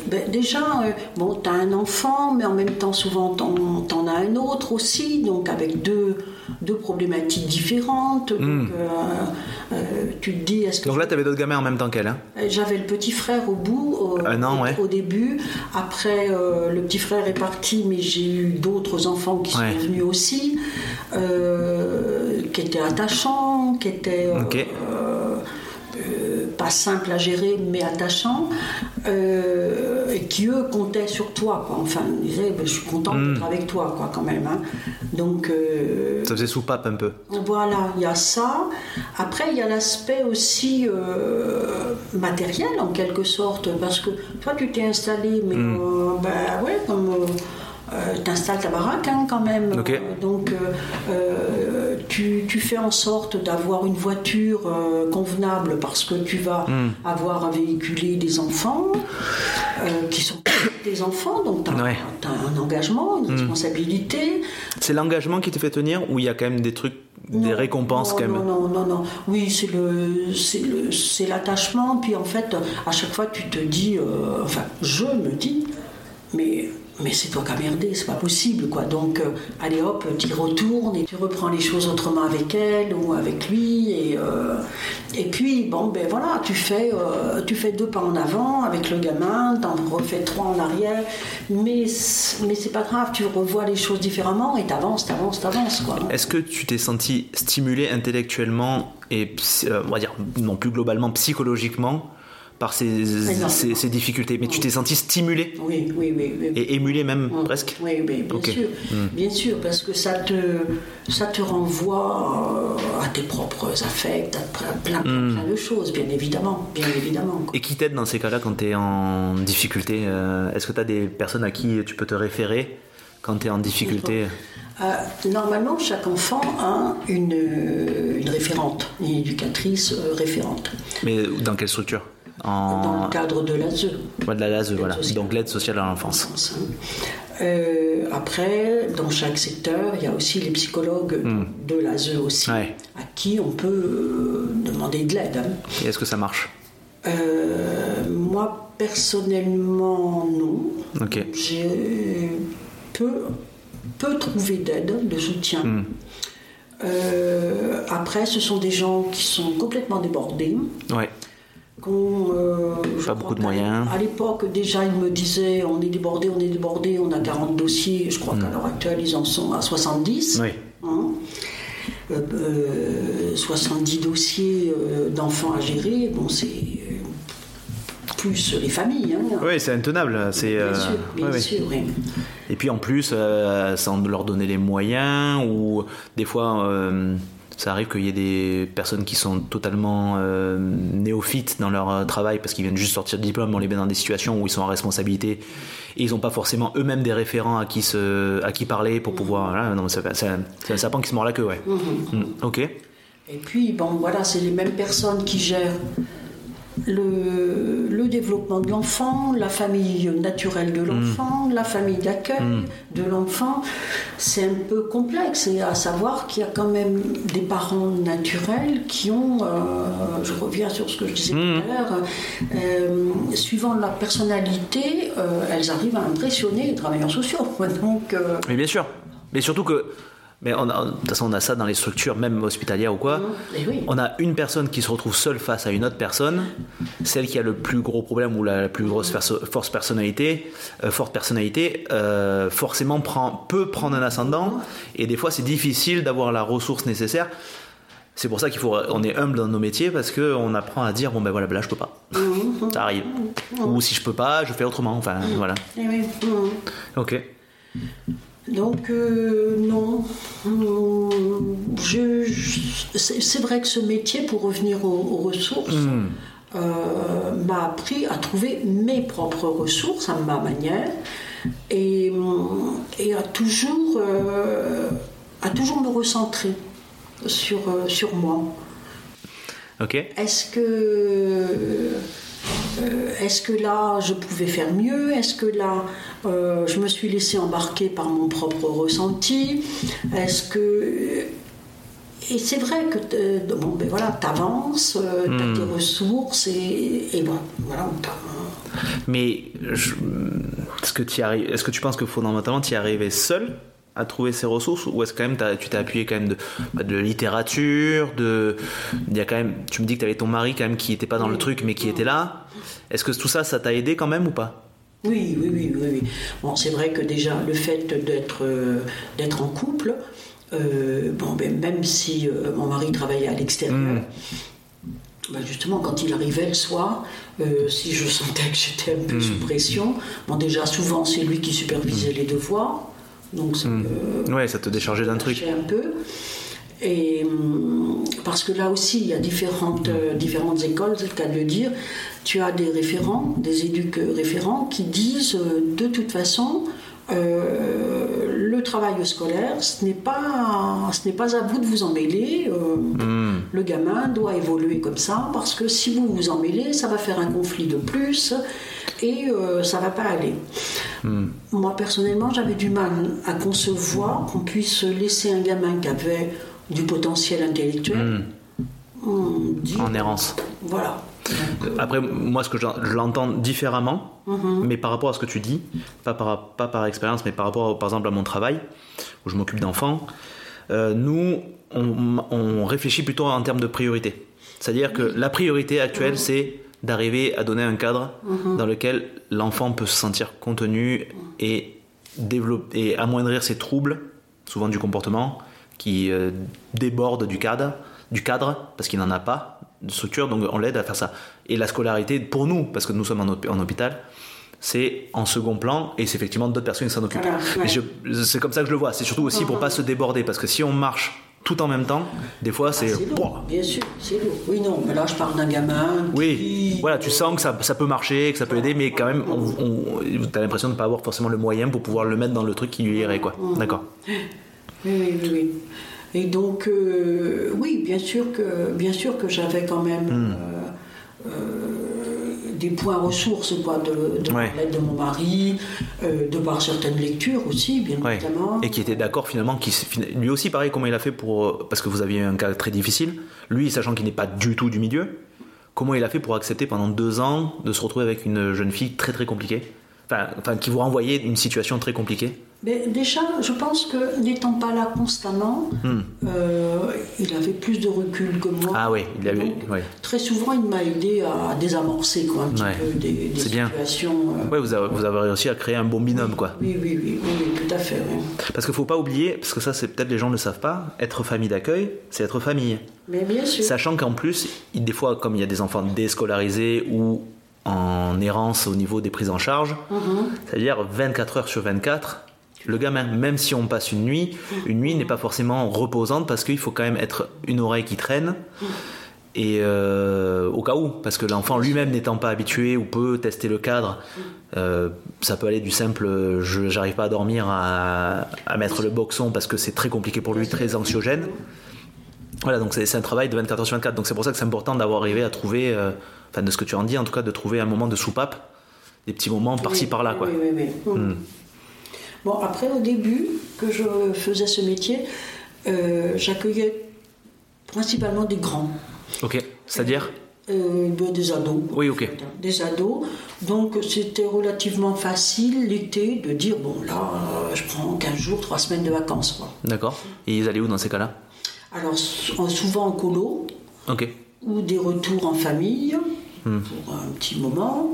Ben, déjà, euh, bon, tu as un enfant, mais en même temps, souvent, tu en, as un autre aussi, donc avec deux, deux problématiques différentes. Donc, Hmm. euh, euh, tu te dis, est-ce que. Donc là, tu avais d'autres gamins en même temps qu'elle. Hein? J'avais le petit frère au bout, au, ouais. au début. Après, le petit frère est parti, mais j'ai eu d'autres enfants qui Ouais. sont venus aussi, qui étaient attachants, qui étaient Ok. euh, pas simples à gérer, mais attachants, euh, et qui eux comptaient sur toi. Quoi. Enfin, ils disaient, Ben, je suis content Hmm. d'être avec toi, quoi, quand même. hein. Donc. euh, Ça faisait soupape un peu. voilà, il y a ça. Après, il y a l'aspect aussi euh, matériel, en quelque sorte, parce que toi, tu t'es installé, mais Hmm. ben ouais, comme tu installes ta baraque hein, quand même. Euh, donc, euh, euh, tu, tu fais en sorte d'avoir une voiture euh, convenable parce que tu vas Hmm. avoir à véhiculer des enfants euh, qui sont des enfants, donc tu as, Ouais. un engagement, une responsabilité. C'est l'engagement qui te fait tenir ou il y a quand même des trucs, des Non, récompenses non, quand même? Non, non, non, non. Oui, c'est c'est le, c'est l'attachement. Puis en fait, à chaque fois, tu te dis, euh, enfin, je me dis, mais, mais c'est toi qui as merdé, c'est pas possible, quoi. Donc, euh, allez hop, tu y retournes et tu reprends les choses autrement avec elle ou avec lui. Et, euh, et puis, bon, ben voilà, tu fais, euh, tu fais deux pas en avant avec le gamin, t'en refais trois en arrière. Mais, mais c'est pas grave, tu revois les choses différemment et t'avances, t'avances, t'avances, quoi. Est-ce que tu t'es senti stimulé intellectuellement et on va dire non plus globalement psychologiquement par ces, ces, ces difficultés Mais tu t'es senti stimulé Oui, oui, oui. oui. et émulé même presque Oui, oui, bien sûr. Mm. Bien sûr, parce que ça te, ça te renvoie euh, à tes propres affects, à plein, plein, Mm. plein de choses, bien évidemment. Bien évidemment. quoi. Et qui t'aide dans ces cas-là quand tu es en difficulté euh, Est-ce que tu as des personnes à qui tu peux te référer quand tu es en difficulté? Euh, normalement, chaque enfant a une, une référente, une éducatrice euh, référente, Mais dans quelle structure? Dans le cadre de l'ASE. Ouais, de la LASE, voilà. sociale. Donc l'aide sociale à l'enfance. hein. Euh, après, dans chaque secteur, il y a aussi les psychologues de l'ASE aussi. Ouais. à qui on peut euh, demander de l'aide. hein. Et est-ce que ça marche? Euh, moi, personnellement, non. J'ai peu, peu trouvé d'aide, de soutien. Hmm. Après, ce sont des gens qui sont complètement débordés. Ouais. Euh, Pas beaucoup de moyens. À l'époque, déjà, ils me disaient on est débordé, on est débordé, on a 40 dossiers. Je crois qu'à l'heure actuelle, ils en sont à 70. Hmm. Oui. Hein. Euh, euh, 70 dossiers euh, d'enfants à gérer, bon, c'est euh, plus les familles. hein. Oui, c'est intenable. C'est. Bien euh, sûr, bien sûr, oui. Et puis en plus, euh, sans leur donner les moyens, ou des fois, euh, ça arrive qu'il y ait des personnes qui sont totalement euh, néophytes dans leur euh, travail parce qu'ils viennent juste sortir de diplôme, on les met dans des situations où ils sont en responsabilité et ils n'ont pas forcément eux-mêmes des référents à qui, se, à qui parler pour pouvoir. Voilà, non, c'est un, sapin qui se mord la queue, ouais. Mm, ok. Et puis, bon, voilà, c'est les mêmes personnes qui gèrent le, le développement de l'enfant, la famille naturelle de l'enfant, la famille d'accueil de l'enfant. C'est un peu complexe, et à savoir qu'il y a quand même des parents naturels qui ont, euh, je reviens sur ce que je disais tout à l'heure, euh, suivant leur personnalité, euh, elles arrivent à impressionner les travailleurs sociaux. Donc, Mais bien sûr. Mais surtout que. Mais on a- de toute façon, on a ça dans les structures, même hospitalières ou quoi. oui. On a une personne qui se retrouve seule face à une autre personne, celle qui a le plus gros problème ou la, la plus grosse perso- force personnalité, euh, forte personnalité, euh, forcément prend, peut prendre un ascendant. Et des fois, c'est difficile d'avoir la ressource nécessaire. C'est pour ça qu'il faut, on est humble dans nos métiers parce que on apprend à dire bon ben voilà, là je peux pas, ça arrive. Ou si je peux pas, je fais autrement. Enfin voilà. Mhm. Ok. Donc euh, non, je, je- c'est vrai que ce métier, pour revenir aux, aux ressources, euh, m'a appris à trouver mes propres ressources à ma manière et, et à toujours, euh, à toujours me recentrer sur, euh, sur moi. Ok. Est-ce que euh, est-ce que là, je pouvais faire mieux? Est-ce que là, euh, je me suis laissé embarquer par mon propre ressenti? Est-ce que... Et c'est vrai que euh, bon, ben voilà, tu avances, tu as tes ressources et, et bon, voilà, Mais est-ce que, tu arrives, est-ce que tu penses que fondamentalement tu y arrivais seul à trouver ces ressources ou est-ce quand même tu t'es appuyé quand même de, bah, de littérature de il y a quand même tu me dis que tu avais ton mari quand même qui était pas dans le truc mais qui était là est-ce que tout ça ça t'a aidé quand même ou pas? Oui oui oui oui, bon c'est vrai que déjà le fait d'être euh, d'être en couple euh, bon ben, même si euh, mon mari travaillait à l'extérieur hmm. ben, justement, quand il arrivait le soir, si je sentais que j'étais un peu hmm. sous pression, bon, déjà souvent c'est lui qui supervisait hmm. les devoirs, donc ça, hmm. ouais, ça te déchargeait d'un truc. Un peu. Et hum, parce que là aussi, il y a différentes, euh, différentes écoles, c'est le cas de le dire. Tu as des référents, des éduques référents qui disent euh, de toute façon, euh, le travail scolaire, ce n'est pas, ce n'est pas à vous de vous en mêler. Hmm. Le gamin doit évoluer comme ça parce que si vous vous en mêlez, ça va faire un conflit de plus et ça va pas aller. Hmm. Moi, personnellement, j'avais du mal à concevoir qu'on puisse laisser un gamin qui avait du potentiel intellectuel hmm. en errance. Voilà. Après, moi, ce que je, l'entends différemment, mhm. mais par rapport à ce que tu dis, pas par, pas par expérience, mais par rapport, par exemple, à mon travail, où je m'occupe d'enfants, euh, nous, on, réfléchit plutôt en termes de priorité. C'est-à-dire que la priorité actuelle, mhm. c'est d'arriver à donner un cadre mhm. dans lequel l'enfant peut se sentir contenu et, développer, et amoindrir ses troubles, souvent du comportement, qui euh, débordent du cadre, du cadre parce qu'il n'en a pas de structure, donc on l'aide à faire ça. Et la scolarité, pour nous, parce que nous sommes en, hôpital, c'est en second plan et c'est effectivement d'autres personnes qui s'en occupent. C'est comme ça que je le vois. C'est surtout aussi pour pas se déborder parce que si on marche tout en même temps, des fois, c'est. Ah, bien sûr, c'est lourd. Oui, non, mais là, je parle d'un gamin. Oui, voilà, tu sens que ça, ça, peut marcher, que ça peut aider, mais quand même, tu as l'impression de ne pas avoir forcément le moyen pour pouvoir le mettre dans le truc qui lui irait, quoi. D'accord. Oui, oui, oui. Et donc, euh, oui, bien sûr que, bien sûr que j'avais quand même. Mm. Euh, euh, des points ressources quoi, de, de l'aide de mon mari, euh, de par certaines lectures aussi, bien évidemment. Et qui était d'accord finalement, qui, lui aussi pareil, comment il a fait pour... Parce que vous aviez un cas très difficile, lui sachant qu'il n'est pas du tout du milieu, comment il a fait pour accepter pendant deux ans de se retrouver avec une jeune fille très très compliquée? Enfin, qui vous renvoyait une situation très compliquée? Mais déjà, je pense que n'étant pas là constamment, hmm. euh, il avait plus de recul que moi. Ah oui, il avait. Très souvent, il m'a aidé à désamorcer quoi, un petit peu des, situations. Euh, oui, vous avez, vous avez réussi à créer un bon binôme, quoi. Oui, oui, oui, oui, tout à fait. Parce qu'il ne faut pas oublier, parce que ça, c'est peut-être les gens ne le savent pas, être famille d'accueil, c'est être famille. Mais bien sûr. Sachant qu'en plus, des fois, comme il y a des enfants déscolarisés ou en errance au niveau des prises en charge, mhm. c'est-à-dire 24 heures sur 24, le gamin, même si on passe une nuit, une nuit n'est pas forcément reposante parce qu'il faut quand même être une oreille qui traîne. Et euh, au cas où, parce que l'enfant lui-même n'étant pas habitué ou peut tester le cadre, euh, ça peut aller du simple je j'arrive pas à dormir à, mettre le boxon parce que c'est très compliqué pour lui, très anxiogène. Voilà, donc c'est un travail de 24 heures sur 24. Donc c'est pour ça que c'est important d'avoir arrivé à trouver, euh, enfin de ce que tu en dis en tout cas, de trouver un moment de soupape, des petits moments par-ci par-là. Quoi. Oui, oui, oui. Bon, après, au début que je faisais ce métier, euh, j'accueillais principalement des grands. Ok, c'est-à-dire euh, ben, Des ados. Oui, ok. Des ados. Donc, c'était relativement facile l'été de dire bon, là, je prends 15 jours, 3 semaines de vacances. D'accord. Et ils allaient où dans ces cas-là? Alors, souvent en colo. Ok. Ou des retours en famille hmm. pour un petit moment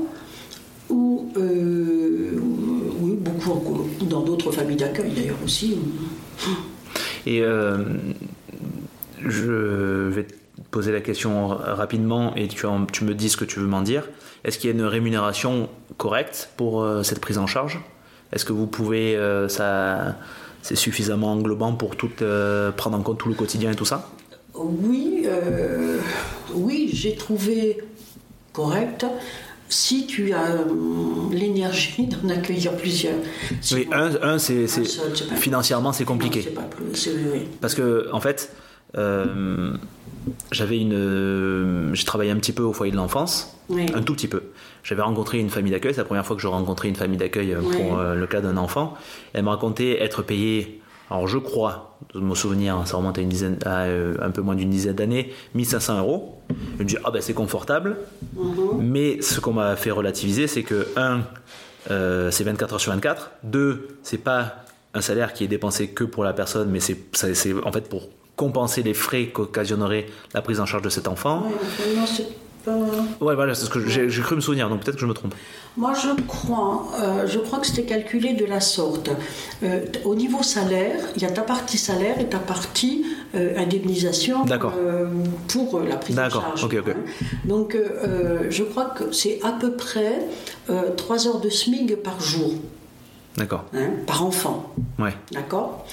ou euh, oui, beaucoup en colo, dans d'autres familles d'accueil d'ailleurs aussi. Et euh, je vais te poser la question rapidement et tu, tu me dis ce que tu veux m'en dire. Est-ce qu'il y a une rémunération correcte pour euh, cette prise en charge? Est-ce que vous pouvez, ça, c'est suffisamment englobant pour tout, prendre en compte tout le quotidien et tout ça? Oui, oui, j'ai trouvé correct si tu as euh, l'énergie d'en accueillir plusieurs. oui, un, c'est, financièrement c'est compliqué. pas plus, Parce que en fait, euh, j'avais une, euh, j'ai travaillé un petit peu au foyer de l'enfance, Oui. un tout petit peu. J'avais rencontré une famille d'accueil, c'est la première fois que je rencontrais une famille d'accueil euh, pour le cas d'un enfant. Elle me racontait être payée, alors je crois, de mon souvenir, ça remonte à, une dizaine, à euh, un peu moins d'une dizaine d'années, 1500 euros. Je me dis, ah ben c'est confortable, Mhm. mais ce qu'on m'a fait relativiser, c'est que, un, euh, c'est 24 heures sur 24, deux, c'est pas un salaire qui est dépensé que pour la personne, mais c'est en fait pour compenser les frais qu'occasionnerait la prise en charge de cet enfant. Ouais, pas- Ouais, voilà, c'est ce que j'ai cru me souvenir, donc peut-être que je me trompe. Moi, je crois, euh, je crois que c'était calculé de la sorte. Euh, au niveau salaire, il y a ta partie salaire et ta partie euh, indemnisation pour la prise en D'accord, charge. ok, ok. hein. Donc, je crois que c'est à peu près euh, 3 heures de SMIG par jour, D'accord. hein, par enfant. Ouais. D'accord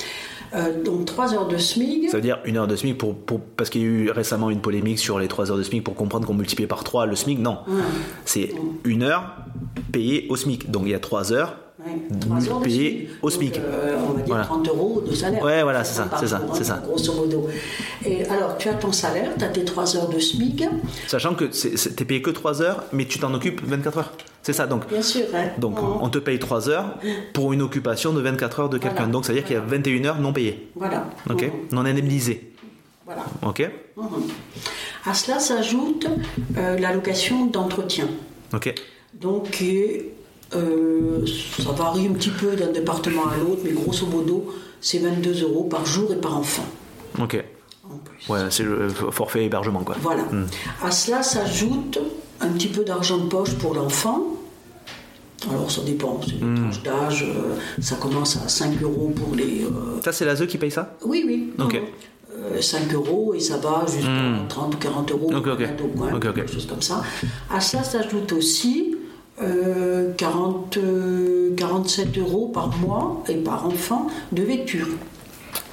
Euh, Donc, 3 heures de SMIG. Ça veut dire une heure de SMIC pour, pour- parce qu'il y a eu récemment une polémique sur les 3 heures de SMIC pour comprendre qu'on multipliait par 3 le SMIC. Non. Ouais. C'est une heure payée au SMIC. Donc il y a 3 heures. Ouais, Payé SMIC. au Donc, SMIC. euh, on va dire Voilà. 30 euros de salaire. Ouais, voilà, c'est ça, c'est ça, c'est ça. Grosso modo. Et alors, tu as ton salaire, tu as tes 3 heures de SMIC. Sachant que t'es payé que 3 heures, mais tu t'en occupes 24 heures. C'est ça donc. Bien sûr. Hein. Donc Mhm. on te paye 3 heures pour une occupation de 24 heures de quelqu'un. Voilà. Donc ça veut dire qu'il y a 21 heures non payées. Voilà. Ok Mhm. Non indemnisées. Voilà. Ok Mhm. À cela s'ajoute euh, l'allocation d'entretien. Ok. Donc, est, euh, ça varie un petit peu d'un département à l'autre, mais grosso modo, c'est 22 euros par jour et par enfant. Ok. En plus. Ouais, c'est le forfait hébergement quoi. Voilà. À cela s'ajoute un petit peu d'argent de poche pour l'enfant. Alors ça dépend, c'est une tranche d'âge, euh, ça commence à 5 euros pour les... euh, Ça c'est l'ASE qui paye ça? Oui, oui. Ok. Euh, 5 euros et ça va jusqu'à 30 ou 40 euros Ok, ok. bientôt, quoi, Ok, ok. quelque chose comme ça. À cela s'ajoute aussi euh, 40, euh, 47 euros par mois et par enfant de vêture.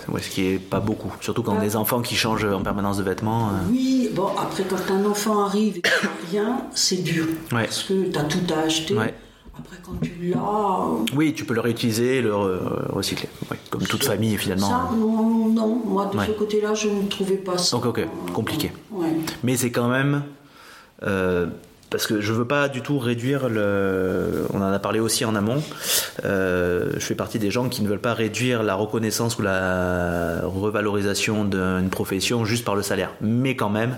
Ouais, ce qui est pas beaucoup. Surtout quand Ouais. des enfants qui changent en permanence de vêtements. euh. Oui, bon, après, quand un enfant arrive et rien, c'est dur. Ouais. Parce que tu as tout à acheter. Ouais. Après, quand tu l'as. euh, Oui, tu peux le réutiliser, le re- recycler. Ouais, comme toute famille finalement. Ça, non, non, moi, de Ouais. ce côté-là, je ne trouvais pas ça. Ok, ok, compliqué. Ouais. Mais c'est quand même. euh, parce que je veux pas du tout réduire le. On en a parlé aussi en amont. Euh, je fais partie des gens qui ne veulent pas réduire la reconnaissance ou la revalorisation d'une profession juste par le salaire. Mais quand même,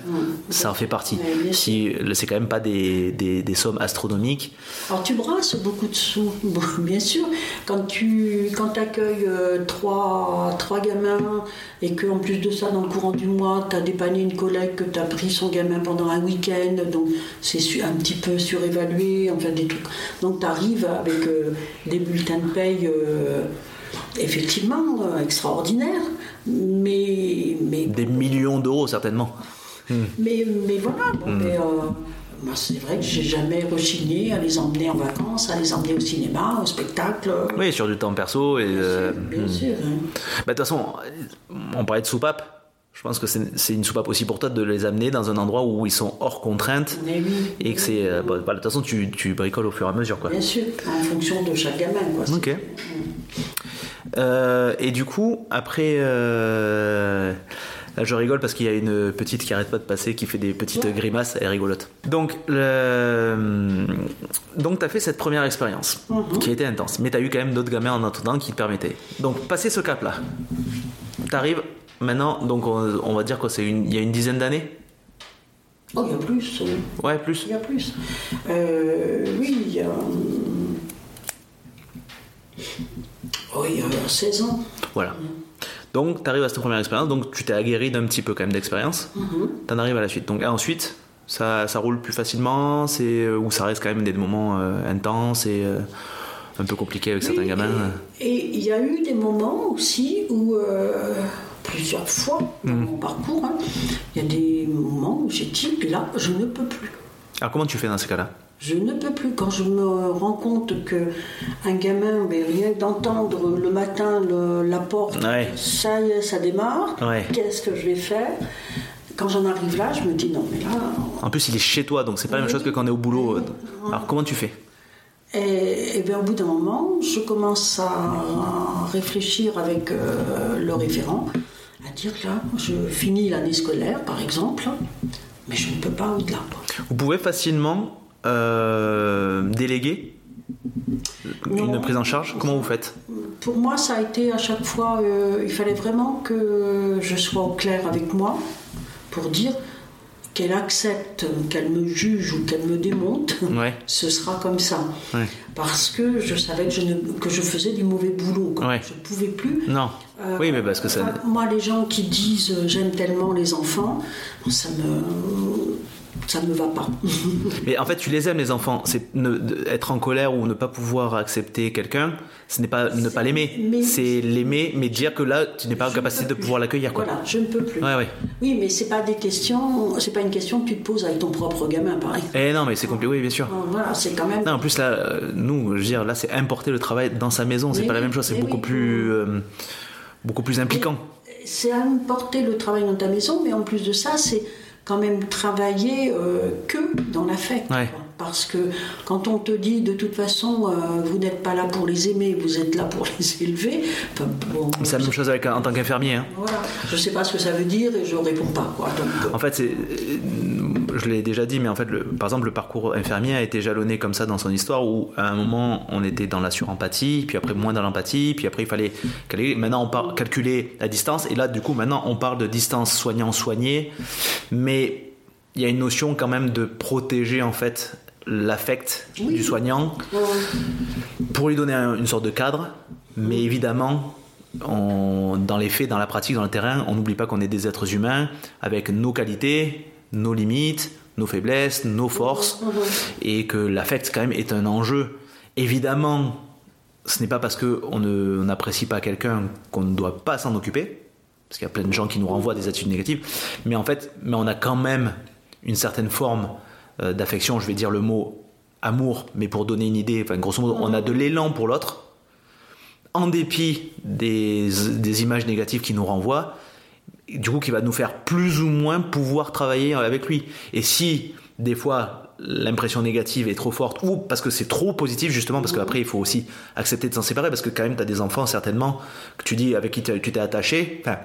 ça en fait partie. Bien Si c'est quand même pas des, des, des sommes astronomiques. Alors, tu brasses beaucoup de sous, bien sûr. Quand tu quand accueilles euh, trois, trois gamins et qu'en plus de ça, dans le courant du mois, tu as dépanné une collègue que tu as pris son gamin pendant un week-end, donc c'est su- un petit peu surévalué, enfin des trucs. Donc, tu arrives avec euh, des bulletins de paye. euh, effectivement euh, extraordinaires mais mais Des millions d'euros certainement. mais, mais voilà, bon, mais, moi, c'est vrai que j'ai jamais rechigné à les emmener en vacances, à les emmener au cinéma, au spectacle. Oui, sur du temps perso. Et, euh, Bien hmm. sûr. hein. Bah, de toute façon, on parlait de soupape. Je pense que c'est une soupape aussi pour toi de les amener dans un endroit où ils sont hors contrainte oui. et que c'est. euh, bah, bah, de toute façon, tu, tu bricoles au fur et à mesure. Quoi. Bien sûr, en fonction de chaque gamin. Quoi. Ok. Euh, et du coup, après. euh, Là, je rigole parce qu'il y a une petite qui arrête pas de passer, qui fait des petites Ouais. grimaces, elle est rigolote. Donc, le... donc tu as fait cette première expérience Mhm. qui a été intense, mais tu as eu quand même d'autres gamins en attendant qui te permettaient. Donc, passer ce cap-là, tu arrives maintenant, donc on, on va dire qu'il y a une dizaine d'années Oh, il y a plus. euh, Ouais, plus. Il y a plus. Euh, oui, il y a. hum, Oh, il y a 16 ans. Voilà. Donc, tu arrives à cette première expérience, donc tu t'es aguerri d'un petit peu quand même d'expérience. Tu en arrives à la suite. Donc, ensuite, ça, ça roule plus facilement, c'est euh, ou ça reste quand même des moments euh, intenses et euh, un peu compliqués avec certains gamins. Et et il y a eu des moments aussi où, euh, plusieurs fois dans mon parcours, hein, il y a des moments où j'ai dit là, je ne peux plus. Alors, comment tu fais dans ces cas-là? Je ne peux plus. Quand je me rends compte que un gamin, mais rien que d'entendre le matin le- la porte, Ouais. ça y est, ça démarre. Ouais. Qu'est-ce que je vais faire? Quand j'en arrive là, je me dis non, mais là. En plus, il est chez toi, donc c'est pas la même chose que quand on est au boulot. Alors, comment tu fais? Et, et bien au bout d'un moment, je commence à réfléchir avec euh, le référent à dire là, je finis l'année scolaire, par exemple, mais je ne peux pas au-delà. Vous pouvez facilement euh, déléguer une prise en charge? Comment vous faites? Pour moi, ça a été à chaque fois, euh, il fallait vraiment que je sois au clair avec moi pour dire qu'elle accepte, qu'elle me juge ou qu'elle me démonte, ce sera comme ça. Parce que je savais que je, ne, que je faisais du mauvais boulot. Je ne pouvais plus. Non. Euh, oui, mais parce que ça. Moi, les gens qui disent euh, j'aime tellement les enfants, ça me ça ne me va pas. Mais en fait, tu les aimes, les enfants. C'est être en colère ou ne pas pouvoir accepter quelqu'un, ce n'est pas ne pas l'aimer. C'est l'aimer, mais dire que là, tu n'es pas en capacité de pouvoir l'accueillir. Voilà, je ne peux plus. Oui, mais c'est pas des questions. C'est pas une question que tu te poses avec ton propre gamin, pareil. Eh non, mais c'est compliqué. Oui, bien sûr. Voilà, c'est quand même. Non, en plus là, euh, nous, je veux dire, là, c'est importer le travail dans sa maison. C'est pas la même chose. C'est beaucoup plus, euh, beaucoup plus impliquant. C'est importer le travail dans ta maison, mais en plus de ça, c'est quand même travailler euh, que dans l'affect. Parce que quand on te dit de toute façon, euh, vous n'êtes pas là pour les aimer, vous êtes là pour les élever. c'est la même chose avec, en tant qu'infirmier. Hein. Voilà. Je ne sais pas ce que ça veut dire et je ne réponds pas. Quoi. en fait, c'est, je l'ai déjà dit, mais en fait, le, par exemple, le parcours infirmier a été jalonné comme ça dans son histoire où à un moment on était dans la surempathie, puis après moins dans l'empathie, puis après il fallait calculer. Maintenant on parle calculer la distance et là du coup maintenant on parle de distance soignant-soigné, mais il y a une notion quand même de protéger en fait l'affect du soignant pour lui donner une sorte de cadre. Mais évidemment, dans les faits, dans la pratique, dans le terrain, on n'oublie pas qu'on est des êtres humains avec nos qualités, nos limites, nos faiblesses, nos forces, et que l'affect quand même est un enjeu. Évidemment, ce n'est pas parce qu'on n'apprécie pas quelqu'un qu'on ne doit pas s'en occuper, parce qu'il y a plein de gens qui nous renvoient des attitudes négatives, mais en fait, mais on a quand même une certaine forme euh, d'affection, je vais dire le mot amour, mais pour donner une idée, enfin, grosso modo, on a de l'élan pour l'autre, en dépit des, images négatives qui nous renvoient, du coup qui va nous faire plus ou moins pouvoir travailler avec lui. Et si des fois l'impression négative est trop forte, ou parce que c'est trop positif justement, parce qu'après il faut aussi accepter de s'en séparer, parce que quand même tu as des enfants certainement que tu dis avec qui tu t'es attaché, enfin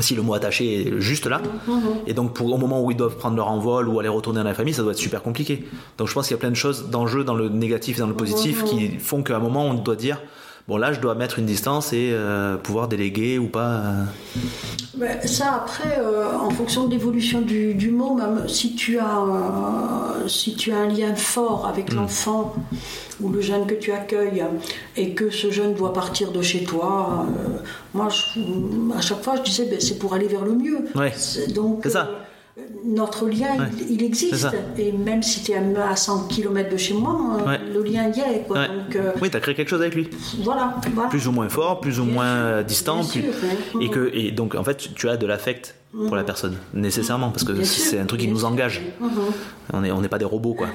si le mot attaché est juste là. Mhm. Et donc, pour, au moment où ils doivent prendre leur envol ou aller retourner dans la famille, ça doit être super compliqué. Donc, je pense qu'il y a plein de choses d'enjeux dans le négatif et dans le positif mhm. qui font qu'à un moment, on doit dire bon, là, je dois mettre une distance et euh, pouvoir déléguer ou pas. Euh. ça, après, euh, en fonction de l'évolution du, mot, même si tu as, si tu as un lien fort avec mm. l'enfant ou le jeune que tu accueilles et que ce jeune doit partir de chez toi, moi, à chaque fois, je disais, ben, c'est pour aller vers le mieux. Ouais. Donc, c'est ça notre lien, il, existe. Et même si tu es à 100 km de chez moi, euh, le lien y est. Quoi. Euh, oui, tu as créé quelque chose avec lui. Voilà, Plus ou moins fort, plus ou moins distant. et, que, et donc, en fait, tu as de l'affect pour la mhm. personne, nécessairement, parce que c'est un truc qui nous engage. Mhm. On n'est on pas des robots, quoi.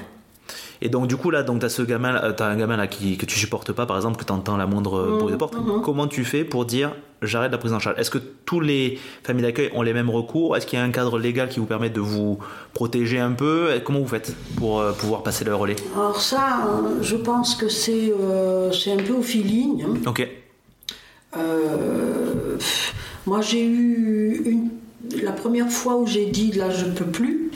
Et donc, du coup, là, donc, tu as, ce gamin, as un gamin là qui, que tu supportes pas, par exemple, que tu entends la moindre mmh, bruit de porte. Mmh. Comment tu fais pour dire j'arrête la prise en charge Est-ce que tous les familles d'accueil ont les mêmes recours? Est-ce qu'il y a un cadre légal qui vous permet de vous protéger un peu? Comment vous faites pour euh, pouvoir passer le relais? Alors, ça, euh, je pense que c'est euh, un peu au feeling. Hein. Ok. moi, j'ai eu une. La première fois où j'ai dit là, je peux plus.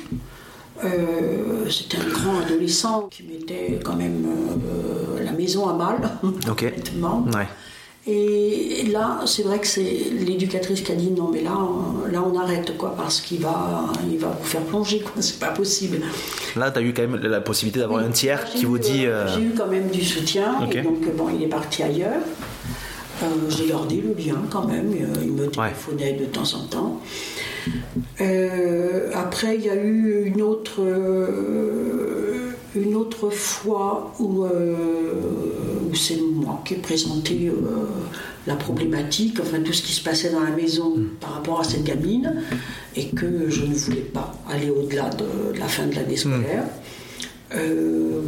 Euh, c'était un grand adolescent qui mettait quand même euh, la maison à mal, okay. Et là, c'est vrai que c'est l'éducatrice qui a dit non, mais là, là on arrête, quoi, parce qu'il va, il va vous faire plonger, quoi, c'est pas possible. Là, tu as eu quand même la possibilité d'avoir un tiers qui vous dit. Euh, j'ai eu quand même du soutien, et donc, bon, il est parti ailleurs. J'ai gardé le lien quand même, il me téléphonait de temps en temps. Euh, après, il y a eu une autre, euh, une autre fois où, euh, où c'est moi qui ai présenté la problématique, enfin tout ce qui se passait dans la maison mm. par rapport à cette gamine, et que je ne voulais pas aller au-delà de, la fin de l'année scolaire.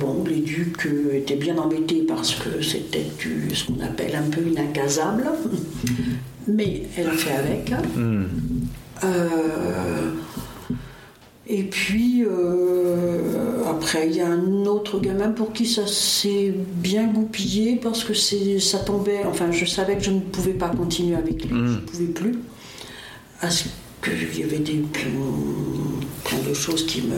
bon, l'éduc était bien embêté parce que c'était ce qu'on appelle un peu une incasable, mais elle a fait avec. Mm. Euh, et puis, euh, après, il y a un autre gamin pour qui ça s'est bien goupillé parce que ça tombait. Enfin, je savais que je ne pouvais pas continuer avec lui, je ne pouvais plus. à ce qu'il y avait des plein de choses qui me,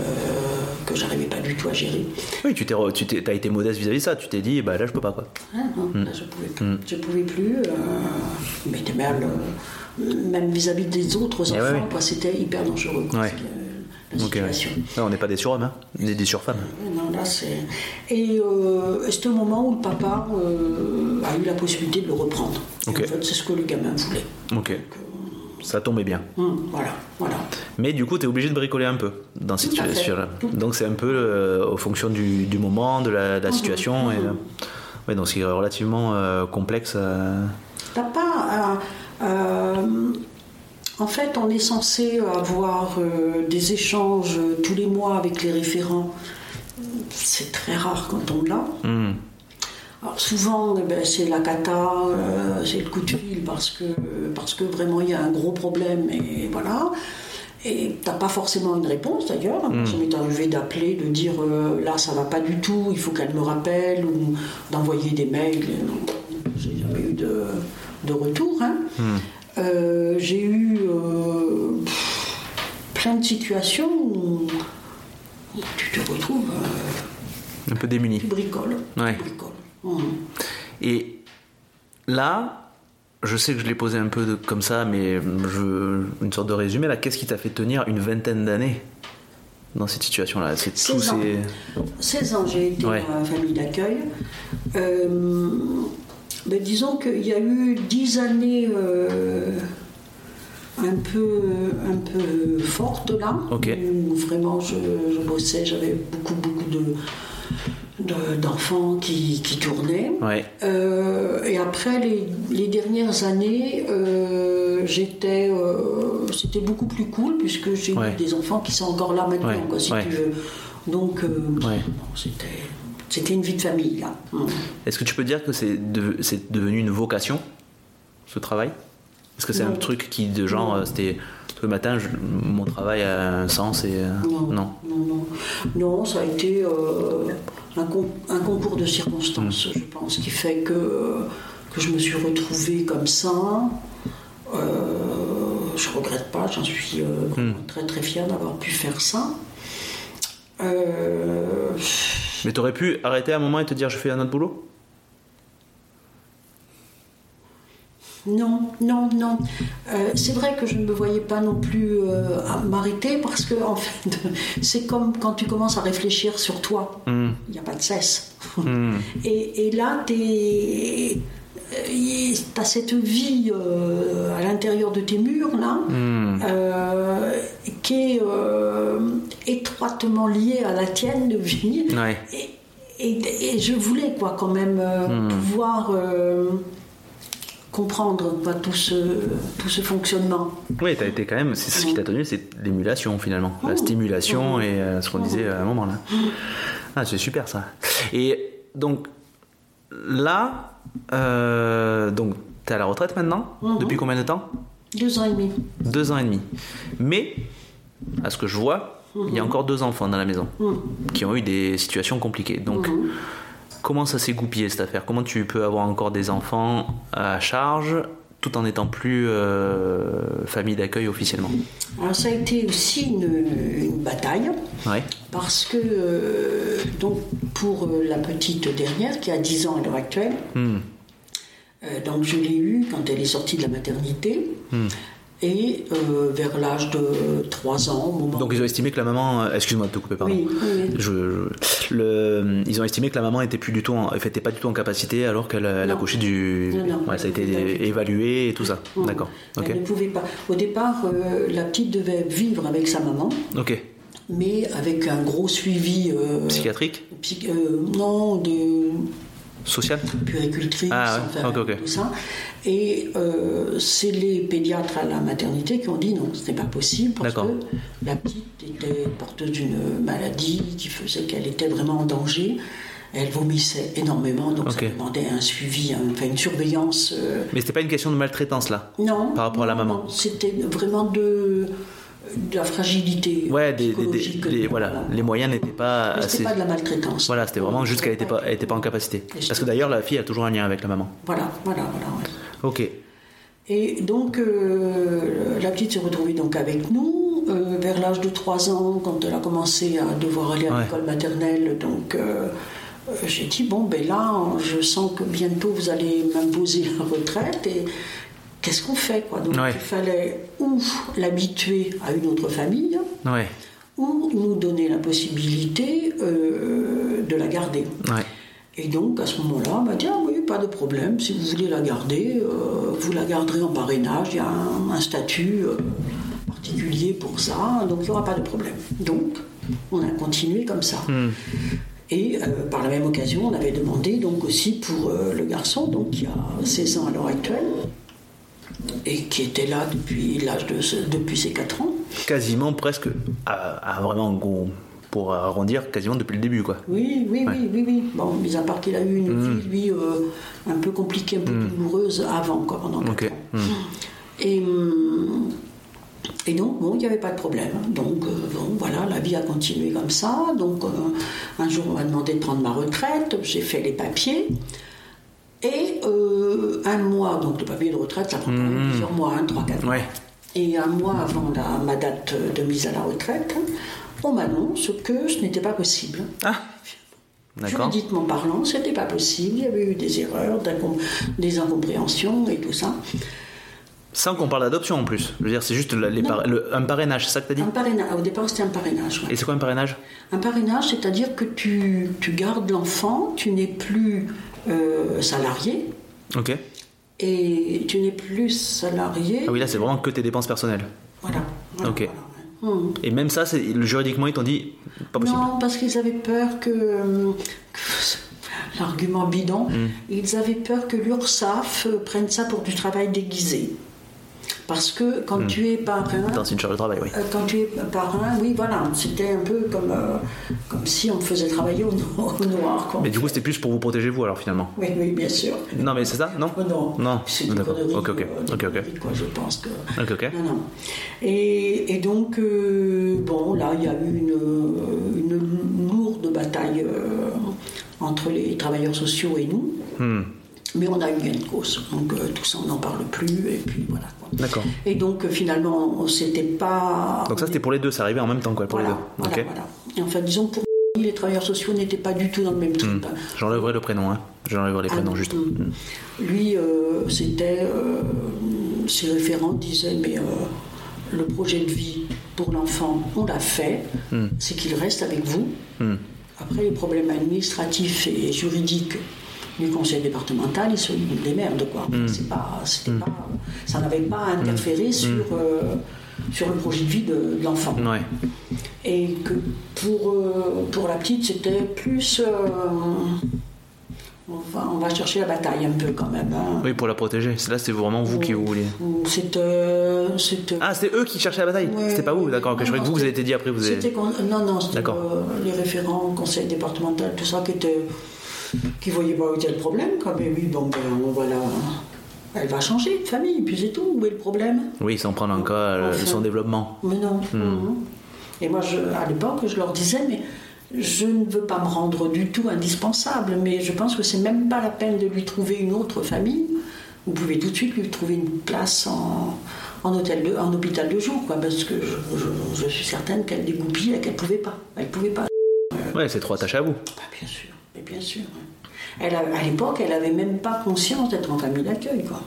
que j'arrivais pas du tout à gérer. Oui, tu t'es, tu t'es, as été modeste vis-à-vis de ça. Tu t'es dit, bah là, je peux pas quoi. Ah, non, là, je pouvais plus. Je pouvais plus. Euh, mais t'es mal, euh, même vis-à-vis des autres Eh enfants, ouais, ouais. quoi, c'était hyper dangereux. quoi, Ouais. La-. Non, on n'est pas des surhommes, hein. on est des surfemmes. Non, là, c'est... Et euh, c'était au moment où le papa euh, a eu la possibilité de le reprendre. En fait, c'est ce que le gamin voulait. Ok. Ça tombait bien. Hum, voilà, voilà. Mais du coup, tu es obligé de bricoler un peu dans cette situation-là. Donc c'est un peu euh, au fonction du, du moment, de la, de la situation. Et, euh, ouais, donc c'est relativement euh, complexe. euh. T'as pas. Euh, euh, en fait, on est censé avoir euh, des échanges tous les mois avec les référents. C'est très rare quand on l'a. Hmm. Alors souvent, eh ben, c'est la cata, euh, c'est le coup de fil parce que, parce que vraiment il y a un gros problème et voilà. Et t'as pas forcément une réponse d'ailleurs. Ça m'est arrivé d'appeler, de dire euh, là ça va pas du tout, il faut qu'elle me rappelle ou d'envoyer des mails. J'ai jamais eu de, de retour. hein. Euh, J'ai eu euh, pff, plein de situations où, tu te retrouves, euh, Un peu démuni. tu bricoles. tu Ouais. bricoles. Et là, je sais que je l'ai posé un peu de- comme ça, mais je, une sorte de résumé. Là, qu'est-ce qui t'a fait tenir une vingtaine d'années dans cette situation-là? C'est tous 16 ans. ces. 16 ans, j'ai été Ouais. dans la famille d'accueil. Euh, ben, disons qu'il y a eu 10 années euh, un, peu, un peu fortes là, où vraiment je, je bossais, j'avais beaucoup, beaucoup de, de- d'enfants qui, qui tournaient. Ouais. Euh, et après, les, les dernières années, euh, j'étais, euh, c'était beaucoup plus cool puisque j'ai Ouais. eu des enfants qui sont encore là maintenant, Ouais, quoi, si ouais. tu veux. Donc, bon, c'était, c'était une vie de famille là. Hum. Est-ce que tu peux dire que c'est de- c'est devenu une vocation, ce travail? Est-ce que c'est un Non. truc qui, de genre, euh, c'était tous les matins, je- mon travail a un sens et. euh, Non, non, non. Non, ça a été euh, un, con- un concours de circonstances, je pense, qui fait que, que je me suis retrouvée comme ça. Euh, je regrette pas, j'en suis vraiment très très fière d'avoir pu faire ça. Euh, Mais t'aurais pu arrêter à un moment et te dire, je fais un autre boulot? Non, non, non. Euh, c'est vrai que je ne me voyais pas non plus euh, m'arrêter parce que en fait, c'est comme quand tu commences à réfléchir sur toi. Hmm. Il n'y a pas de cesse. Hmm. Et, et là, tu as cette vie euh, à l'intérieur de tes murs, là, Hmm. euh, qui est euh, étroitement liée à la tienne de vie. Ouais. Et, et- et je voulais quoi quand même Hmm. pouvoir comprendre quoi, tout, ce, tout ce fonctionnement. Oui, t'as été quand même, c'est ce qui t'a tenu, c'est l'émulation finalement, la Mmh. stimulation et euh, ce qu'on disait à un moment là. Ah, c'est super ça. Et donc là, euh, donc t'es à la retraite maintenant Mhm. Depuis combien de temps Deux ans et demi. Deux ans et demi. Mais, à ce que je vois, il y a encore deux enfants dans la maison Mhm. qui ont eu des situations compliquées. Donc, Mhm. comment ça s'est goupillé cette affaire? Comment tu peux avoir encore des enfants à charge tout en n'étant plus euh, famille d'accueil officiellement Alors ça a été aussi une, une bataille. Ouais. Parce que, euh, donc, pour euh, la petite dernière, qui a 10 ans à l'heure actuelle, Hmm. euh, donc je l'ai eue quand elle est sortie de la maternité, Hmm. Et euh, vers l'âge de 3 ans, au moment Donc ils ont estimé que la maman, euh, excuse-moi de te couper, pardon. Oui, oui. Je, je- le, ils ont estimé que la maman était plus du tout, en, était pas du tout en capacité alors qu'elle a accouché du, Non, non. ouais, ça a été évalué et tout ça. D'accord. Elle ne pouvait pas. Au départ, euh, la petite devait vivre avec sa maman, Ok. mais avec un gros suivi. euh, Psychiatrique, psy- euh, non, de social. puéricultrice, Ah ouais, tout ça. Et euh, c'est les pédiatres à la maternité qui ont dit non, ce n'est pas possible parce que la petite était porteuse d'une maladie qui faisait qu'elle était vraiment en danger. Elle vomissait énormément, donc Ok. ça demandait un suivi, enfin une surveillance. euh, Mais c'était pas une question de maltraitance là. non. Par rapport à la maman. C'était vraiment de, de la fragilité. Ouais, des, voilà, les moyens n'étaient pas Mais assez. c'était pas de la maltraitance. Voilà, c'était vraiment juste qu'elle n'était pas, elle était pas en capacité. Parce que d'ailleurs, la fille a toujours un lien avec la maman. Voilà, voilà, voilà. ouais. Ok. Et donc, euh, la petite s'est retrouvée donc avec nous. euh, vers l'âge de 3 ans, quand elle a commencé à devoir aller à Ouais. l'école maternelle, donc euh, j'ai dit bon, ben là, je sens que bientôt vous allez m'imposer la retraite et qu'est-ce qu'on fait quoi? Donc, Ouais. il fallait ou l'habituer à une autre famille, Ouais, ou nous donner la possibilité euh, de la garder. ouais. Et donc à ce moment-là, on m'a dit ah oui, pas de problème, si vous voulez la garder, euh, vous la garderez en parrainage, il y a un, un statut euh, particulier pour ça, donc il n'y aura pas de problème. Donc on a continué comme ça. Et euh, par la même occasion, on avait demandé donc aussi pour euh, le garçon, donc qui a 16 ans à l'heure actuelle, et qui était là depuis l'âge de depuis ses 4 ans. Quasiment presque, à, à vraiment gros, pour arrondir, quasiment depuis le début, quoi. Oui, oui, oui, oui, oui. Bon, mis à part qu'il a eu une vie, lui, euh, un peu compliquée, un peu douloureuse avant, quoi, pendant quatre Ok. ans. Et, hum, et donc, bon, il n'y avait pas de problème. Donc, euh, bon, voilà, la vie a continué comme ça. Donc, euh, un jour, on m'a demandé de prendre ma retraite. J'ai fait les papiers. Et euh, un mois, donc le papier de retraite, ça prend quand même plusieurs mois, hein, 3-4 mois. Et un mois avant la- ma date de mise à la retraite, on m'annonce que ce n'était pas possible. Ah D'accord. Juridiquement parlant, c'était pas possible. Il y avait eu des erreurs, des incompréhensions et tout ça. Sans qu'on parle d'adoption en plus. Je veux dire, c'est juste la- les Non. par- le- un parrainage, c'est ça que t'as dit Un parrainage, au départ, c'était un parrainage. ouais. Et c'est quoi un parrainage? Un parrainage, c'est-à-dire que tu, tu gardes l'enfant, tu n'es plus euh, salarié Ok. et tu n'es plus salarié. Ah oui, là, c'est vraiment que tes dépenses personnelles. Voilà. voilà, Ok. voilà. Hum. Et même ça, c'est juridiquement, ils t'ont dit pas possible. Non, parce qu'ils avaient peur que. euh, que- L'argument bidon, Hmm. ils avaient peur que l'URSSAF prenne ça pour du travail déguisé. Parce que quand tu es parrain, Dans une charge de travail, oui. euh, quand tu es parrain, oui, voilà, c'était un peu comme, euh, comme si on me faisait travailler au, no- au noir. quoi. Mais du coup, c'était plus pour vous protéger, vous, alors finalement. Oui, oui, bien sûr. Non, mais c'est ça Non Oh non, Non, c'est des d'accord. conneries, Ok, ok. euh, Ok, ok. conneries, quoi, je pense que. Ok, ok. Non, non. Et, et donc, euh, bon, là, il y a eu une, une lourde bataille euh, entre les travailleurs sociaux et nous. Hmm. Mais on a eu gain de cause. Donc, euh, tout ça, on n'en parle plus. Et puis, voilà. D'accord. Et donc, euh, finalement, on s'était pas. Donc ça, c'était pour les deux, ça arrivait en même temps, quoi, pour voilà, les deux. voilà. Et en fait, disons, pour les travailleurs sociaux n'étaient pas du tout dans le même truc. hein. J'enlèverai le prénom, hein. J'enlèverai les prénoms, Ah, juste. hum. Lui, euh, c'était. ses référents disaient mais le projet de vie pour l'enfant, on l'a fait, c'est qu'il reste avec vous. Hmm. Après, les problèmes administratifs et juridiques du conseil départemental, ils se démerdent, quoi. C'est pas, c'était pas, ça n'avait pas interféré sur, euh, sur le projet de vie de, de l'enfant. Ouais. Et que pour, euh, pour la petite, c'était plus. euh, on, va, on va chercher la bataille un peu quand même. hein. Oui, pour la protéger. C'est Là, c'est vraiment vous qui. C'est. euh, c'est, Ah, c'était eux qui cherchaient la bataille Ouais, C'était pas vous, d'accord. Je croyais que vous, vous avez été dit après, vous avez. non, non, c'était les référents, conseil départemental, tout ça qui était. Qui voyaient pas où était le problème. Quoi. Mais oui, bon, ben, on va la- Elle va changer de famille, puis c'est tout. Où est le problème? Oui, sans prendre en cas euh, Enfin. son développement. Mais non. Hmm. Et moi, je, à l'époque, je leur disais, mais je ne veux pas me rendre du tout indispensable, mais je pense que c'est même pas la peine de lui trouver une autre famille. Vous pouvez tout de suite lui trouver une place en, en, hôtel de, en hôpital de jour, quoi, parce que je, je- je suis certaine qu'elle dégoupille et qu'elle pouvait pas. Elle pouvait pas. Ouais, c'est trop attaché à vous. Bah, bien sûr, mais bien sûr. Elle a- à l'époque, elle avait même pas conscience d'être en famille d'accueil, quoi.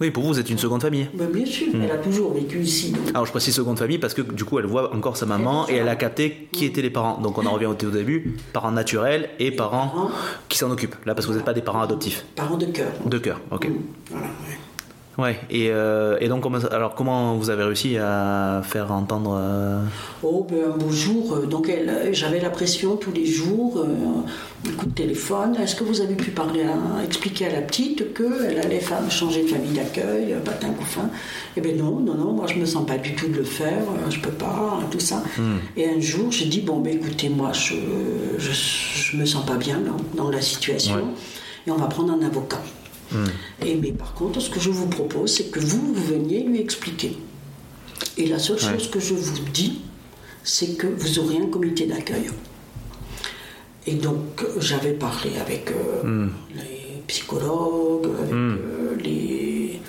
Oui, pour vous, vous êtes une seconde famille. Mais bien sûr, Hmm. elle a toujours vécu ici. donc. Alors je précise seconde famille parce que du coup elle voit encore sa maman et elle a capté qui étaient les parents. Donc on en revient au début, parents naturels et parents parents. qui s'en occupent. Là parce que vous n'êtes pas des parents adoptifs. Parents de cœur. De cœur, ok. Voilà, ouais. Ouais, et, euh, et donc comment, alors comment vous avez réussi à faire entendre... euh, Oh, ben, un beau jour, euh, donc j'avais la pression tous les jours, un coup de téléphone. Est-ce que vous avez pu parler à, expliquer à la petite qu'elle allait fa- changer de famille d'accueil, patin couffin Eh bien non, non, non, moi je me sens pas du tout de le faire, je peux pas, tout ça. Et un jour, j'ai dit, bon, ben écoutez, moi je, je, je me sens pas bien dans, dans la situation, Ouais. et on va prendre un avocat. Et mais par contre, ce que je vous propose, c'est que vous, vous veniez lui expliquer. Et la seule chose que je vous dis, c'est que vous aurez un comité d'accueil. Et donc, euh, j'avais parlé avec euh, les psychologues, avec euh, les,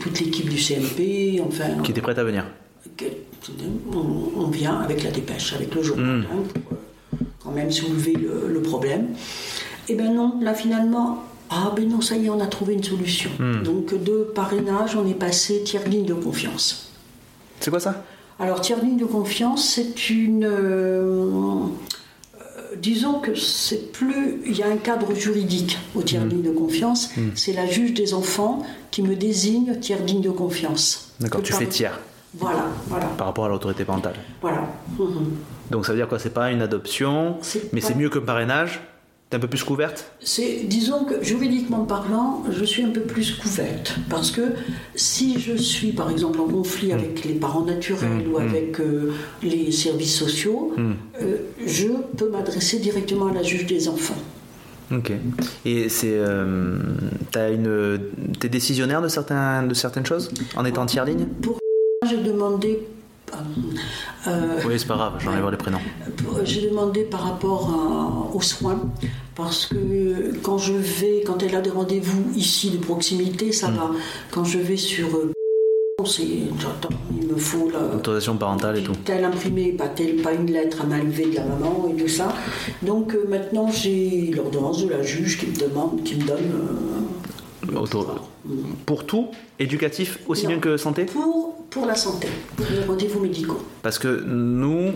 toute l'équipe du CMP, enfin. Qui était prête à venir on, vient avec la dépêche, avec le journal, hein, pour euh, quand même soulever le, problème. Et eh ben non, là finalement, ah ben non, ça y est, on a trouvé une solution. Hmm. Donc de parrainage, on est passé tiers ligne de confiance. C'est quoi ça? Alors tiers ligne de confiance, c'est une... Euh, disons que c'est plus. Il y a un cadre juridique au tiers hmm. ligne de confiance. C'est la juge des enfants qui me désigne tiers ligne de confiance. D'accord, tu fais tiers. Voilà, voilà. Par rapport à l'autorité parentale. Voilà. Donc ça veut dire quoi? C'est pas une adoption, mais c'est mieux que parrainage? T'es un peu plus couverte? C'est, disons que juridiquement parlant, je suis un peu plus couverte parce que si je suis par exemple en conflit avec les parents naturels mmh. ou mmh. avec euh, les services sociaux, mmh. euh, je peux m'adresser directement à la juge des enfants. Ok. Et c'est, euh, t'as une, t'es décisionnaire de certains, de certaines choses en étant tiers ligne? J'ai demandé. Euh, oui, c'est pas grave, j'en ai voir les prénoms. J'ai demandé par rapport aux soins, parce que quand je vais, quand elle a des rendez-vous ici de proximité, ça hmm. va. Quand je vais sur. Euh, c'est, il me faut l'autorisation parentale et tout. Tel imprimé, pas tel, pas une lettre à main levée de la maman et tout ça. Donc euh, maintenant j'ai l'ordonnance de la juge qui me demande, qui me donne. Pour tout, éducatif aussi bien que santé Pour pour la santé, pour les rendez-vous médicaux. Parce que nous,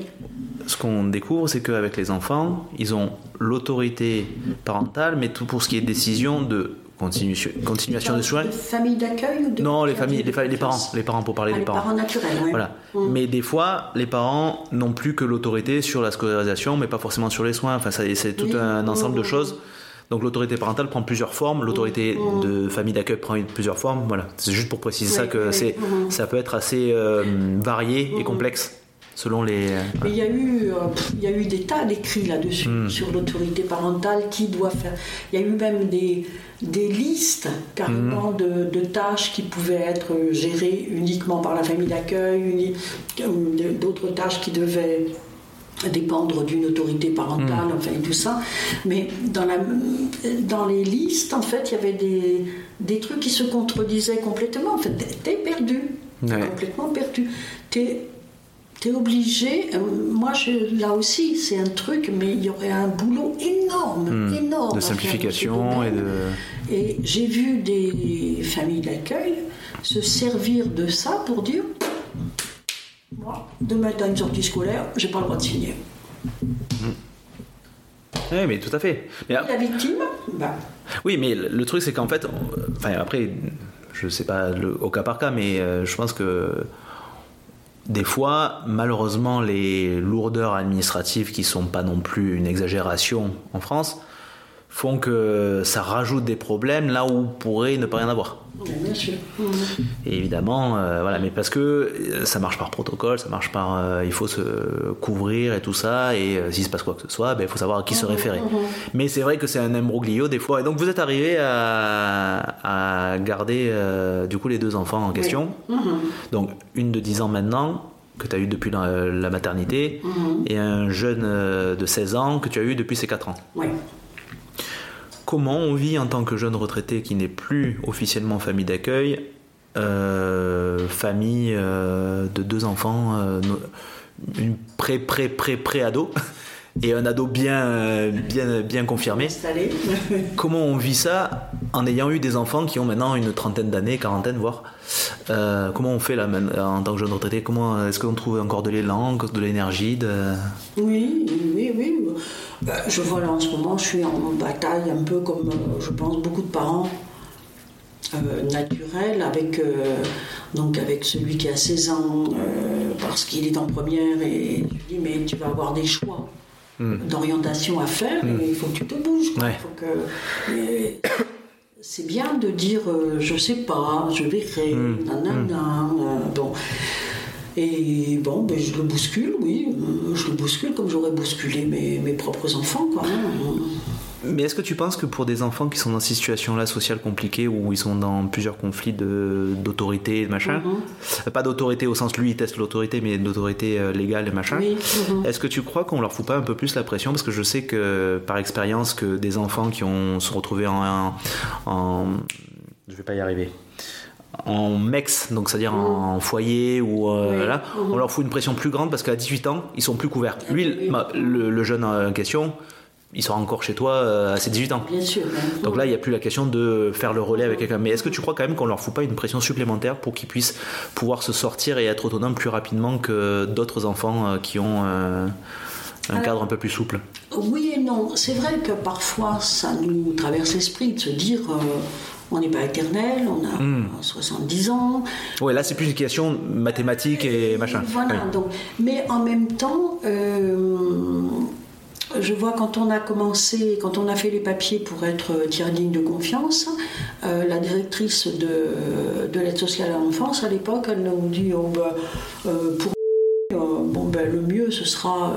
ce qu'on découvre, c'est qu'avec les enfants, ils ont l'autorité parentale, mais tout pour ce qui est décision de continuation, continuation de soins. Famille d'accueil ou de Non, les familles, les, les, parents, les parents pour parler ah, des parents. Les parents naturels, oui. Voilà. Mm. Mais des fois, les parents n'ont plus que l'autorité sur la scolarisation, mais pas forcément sur les soins. Enfin, c'est tout un ensemble de choses. Donc l'autorité parentale prend plusieurs formes, l'autorité mmh. de famille d'accueil prend plusieurs formes. Voilà, c'est juste pour préciser ça que c'est, mmh. ça peut être assez euh, varié et mmh. complexe selon les. Euh, Mais il y a eu, euh, il y a eu des tas d'écrits là-dessus sur l'autorité parentale qui doit faire. Il y a eu même des des listes carrément de, de, tâches qui pouvaient être gérées uniquement par la famille d'accueil, d'autres tâches qui devaient dépendre d'une autorité parentale, hmm. enfin tout ça. Mais dans, la, dans les listes, en fait, il y avait des, des trucs qui se contredisaient complètement. En fait, t'es perdu, complètement perdu. T'es es obligé, euh, moi je, là aussi c'est un truc, mais il y aurait un boulot énorme, hmm. énorme. De simplification et de... Et j'ai vu des familles d'accueil se servir de ça pour dire moi, demain, tu une sortie scolaire, j'ai pas le droit de signer. Oui, mais tout à fait. la victime bah. Oui, mais le truc, c'est qu'en fait, enfin, après, je sais pas au cas par cas, mais euh, je pense que des fois, malheureusement, les lourdeurs administratives qui sont pas non plus une exagération en France font que ça rajoute des problèmes là où pourrait ne pas rien avoir. Bien sûr. Et évidemment, euh, voilà, mais parce que euh, ça marche par protocole, ça marche par, euh, il faut se couvrir et tout ça, et s'il se passe quoi que ce soit, ben, il faut savoir à qui se référer. Mhm, mhm. Mais c'est vrai que c'est un imbroglio des fois. Et donc vous êtes arrivé à, garder du coup les deux enfants en question. Mhm. Donc une de 10 ans maintenant, que tu as eu depuis la, maternité, et un jeune de 16 ans que tu as eu depuis ses 4 ans. Oui comment on vit en tant que jeune retraité qui n'est plus officiellement famille d'accueil, euh, famille euh, de deux enfants, euh, une pré pré pré pré ado et un ado bien bien bien confirmé. comment on vit ça en ayant eu des enfants qui ont maintenant une trentaine d'années, quarantaine voire. comment on fait là en tant que jeune retraité Comment est-ce qu'on trouve encore de l'élan, de l'énergie de... Oui, oui, oui. Ben, je vois là en ce moment, je suis en bataille un peu comme euh, je pense beaucoup de parents euh, naturels avec, euh, donc avec celui qui a 16 ans parce qu'il est en première et je dis mais tu vas avoir des choix hmm. d'orientation à faire hmm. et il faut que tu te bouges. c'est bien de dire je sais pas, je verrai, mmh. nanana, bon. Et bon, ben, je le bouscule, oui, je le bouscule comme j'aurais bousculé mes, mes, propres enfants. Quoi. Mais est-ce que tu penses que pour des enfants qui sont dans cette situation-là sociale compliquée, où ils sont dans plusieurs conflits d'autorité, machin, mm-hmm. pas d'autorité au sens lui il teste l'autorité, mais d'autorité euh, légale et machin, mm-hmm. est-ce que tu crois qu'on leur fout pas un peu plus la pression? Parce que je sais que par expérience que des enfants qui ont se retrouvés en, en, en je vais pas y arriver en MEX, donc c'est-à-dire en foyer ou euh, là, on leur fout une pression plus grande parce qu'à 18 ans, ils sont plus couverts. Lui, le, le jeune en question, il sera encore chez toi euh, à ses 18 ans. Bien sûr. Donc là, il n'y a plus la question de faire le relais avec quelqu'un. Mais est-ce que tu crois quand même qu'on leur fout pas une pression supplémentaire pour qu'ils puissent pouvoir se sortir et être autonomes plus rapidement que d'autres enfants euh, qui ont euh, un cadre un peu plus souple? Oui et non. C'est vrai que parfois, ça nous traverse l'esprit de se dire. on n'est pas éternel, on a 70 hmm. ans. Oui, là c'est plus une question mathématique et, machin. Voilà, donc, mais en même temps, je vois quand on a commencé, quand on a fait les papiers pour être tiers digne de confiance, euh, la directrice de, de l'aide sociale à l'enfance à l'époque, elle nous dit oh, ben, euh, pour euh, bon, ben, le mieux ce sera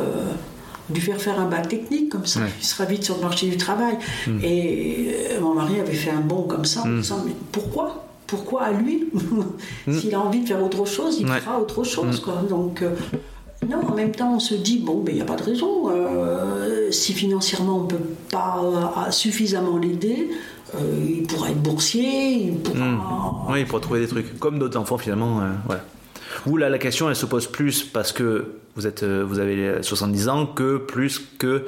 de lui faire faire un bac technique, comme ça il sera vite sur le marché du travail. Hmm. Et mon mari avait fait un bond comme ça en hmm. disant mais pourquoi? Pourquoi à lui? Hmm. S'il a envie de faire autre chose, il fera autre chose. Quoi. Donc, non, en même temps, on se dit, bon, il ben, n'y a pas de raison. Euh, si financièrement on ne peut pas euh, suffisamment l'aider, euh, il pourra être boursier, il pourra... Hmm. Oui, il pourra trouver des trucs. Comme d'autres enfants, finalement. voilà. Vous, là, la question, elle se pose plus parce que vous, êtes, vous avez 70 ans que plus que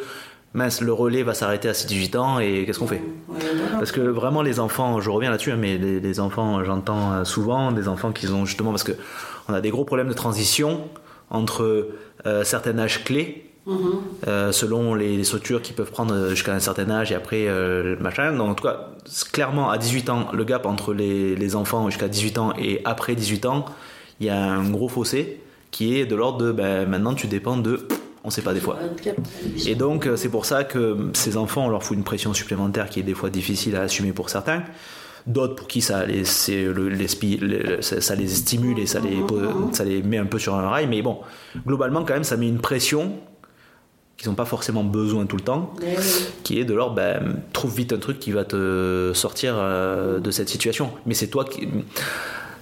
mince, le relais va s'arrêter à 18 ans et qu'est-ce qu'on fait? Parce que vraiment, les enfants, je reviens là-dessus, hein, mais les, enfants, j'entends souvent des enfants qui ont justement, parce que on a des gros problèmes de transition entre euh, certains âges clés, mhm. euh, selon les, structures qui peuvent prendre jusqu'à un certain âge et après euh, machin. Donc, en tout cas, clairement, à 18 ans, le gap entre les, les enfants jusqu'à 18 ans et après 18 ans, il y a un gros fossé qui est de l'ordre de ben, maintenant tu dépends de on sait pas des fois. Et donc c'est pour ça que ces enfants on leur fout une pression supplémentaire qui est des fois difficile à assumer pour certains d'autres pour qui ça les, ça les stimule et ça les, ça les met un peu sur un rail. Mais bon, globalement, quand même, ça met une pression qu'ils n'ont pas forcément besoin tout le temps, qui est de leur ben, trouve vite un truc qui va te sortir euh, de cette situation. Mais c'est toi qui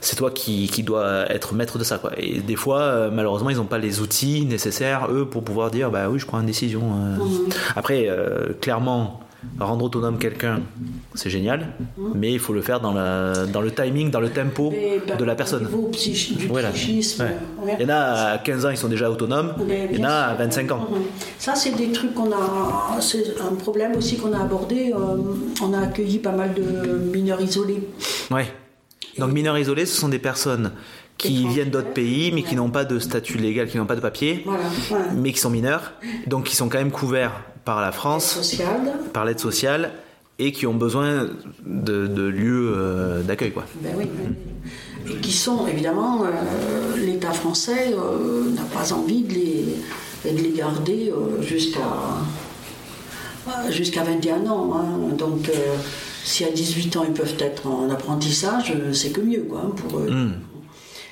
c'est toi qui, qui, dois être maître de ça. Quoi. Et des fois, euh, malheureusement, ils n'ont pas les outils nécessaires, eux, pour pouvoir dire bah oui, je prends une décision. Euh. Mhm. Après, clairement, Rendre autonome quelqu'un, c'est génial, mais il faut le faire dans, la, dans le timing, dans le tempo de la personne. voilà. Il y en a à 15 ans, ils sont déjà autonomes, il y en a à 25 ans. Mhm. Ça, c'est des trucs qu'on a. C'est un problème aussi qu'on a abordé. Euh, on a accueilli pas mal de mineurs isolés. Oui. Donc, mineurs isolés, ce sont des personnes qui viennent d'autres pays, mais qui n'ont pas de statut légal, qui n'ont pas de papier, mais qui sont mineurs, donc qui sont quand même couverts par la France, par l'aide sociale, et qui ont besoin de, lieux euh, d'accueil. Quoi. Ben oui, Et qui sont, évidemment, euh, l'État français euh, n'a pas envie de les, de les garder jusqu'à jusqu'à 21 ans. Hein. Donc, si à 18 ans ils peuvent être en apprentissage, c'est que mieux quoi, hein, pour eux. Hmm.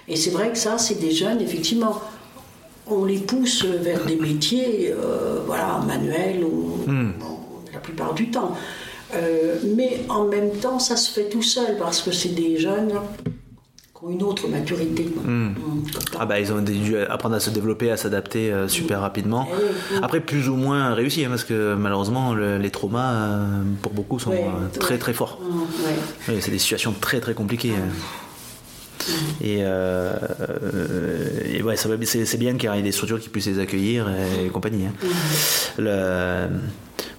Et c'est vrai que ça, c'est des jeunes, effectivement, on les pousse vers des métiers, euh, voilà, manuels, ou, hmm. la plupart du temps. Euh, mais en même temps, ça se fait tout seul parce que c'est des jeunes qui ont une autre maturité. Hmm. Hmm, ah bah ils ont dû apprendre à se développer, à s'adapter euh, super rapidement. Eh Après plus ou moins réussi hein, parce que malheureusement les traumas pour beaucoup sont très très forts. c'est des situations très très compliquées. Et, euh, et ouais, c'est bien qu'il y ait des structures qui puissent les accueillir et, compagnie. Hein. Le,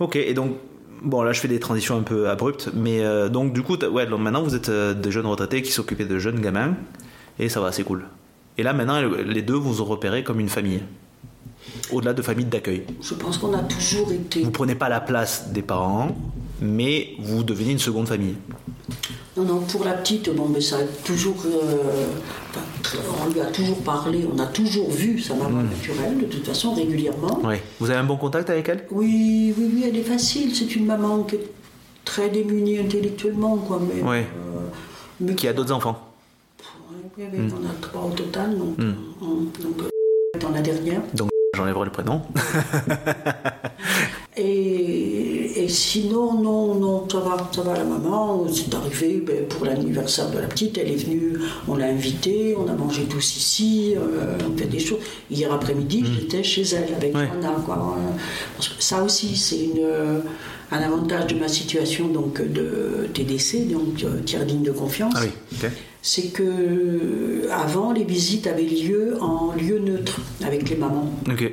ok, et donc Bon, là, je fais des transitions un peu abruptes, mais euh, donc, du coup, ouais, donc maintenant, vous êtes euh, des jeunes retraités qui s'occupaient de jeunes gamins, et ça va, c'est cool. Et là, maintenant, les deux vous ont repéré comme une famille, au-delà de famille d'accueil. Je pense qu'on a toujours été. Vous prenez pas la place des parents, mais vous devenez une seconde famille. Non, non, pour la petite, bon, mais ça a toujours. Euh, on lui a toujours parlé, on a toujours vu sa maman hmm. naturelle, de toute façon, régulièrement. Oui. Vous avez un bon contact avec elle? Oui, oui, oui, elle est facile. C'est une maman qui est très démunie intellectuellement, quoi. Mais, oui. Euh, qui a d'autres enfants? Oui, oui, on a trois au total, donc, hmm. donc euh, dans la dernière. Donc j'enlèverai le prénom. Et, sinon, non, non, ça va, ça va la maman. C'est arrivé ben, pour l'anniversaire de la petite, elle est venue, on l'a invitée, on a mangé tous ici, euh, on fait des choses. Hier après-midi, mm. j'étais chez elle avec ouais. Quoi. Parce que ça aussi, c'est une, un avantage de ma situation donc, de TDC, donc euh, tiers digne de confiance. Ah oui, c'est que avant les visites avaient lieu en lieu neutre avec les mamans. Ok.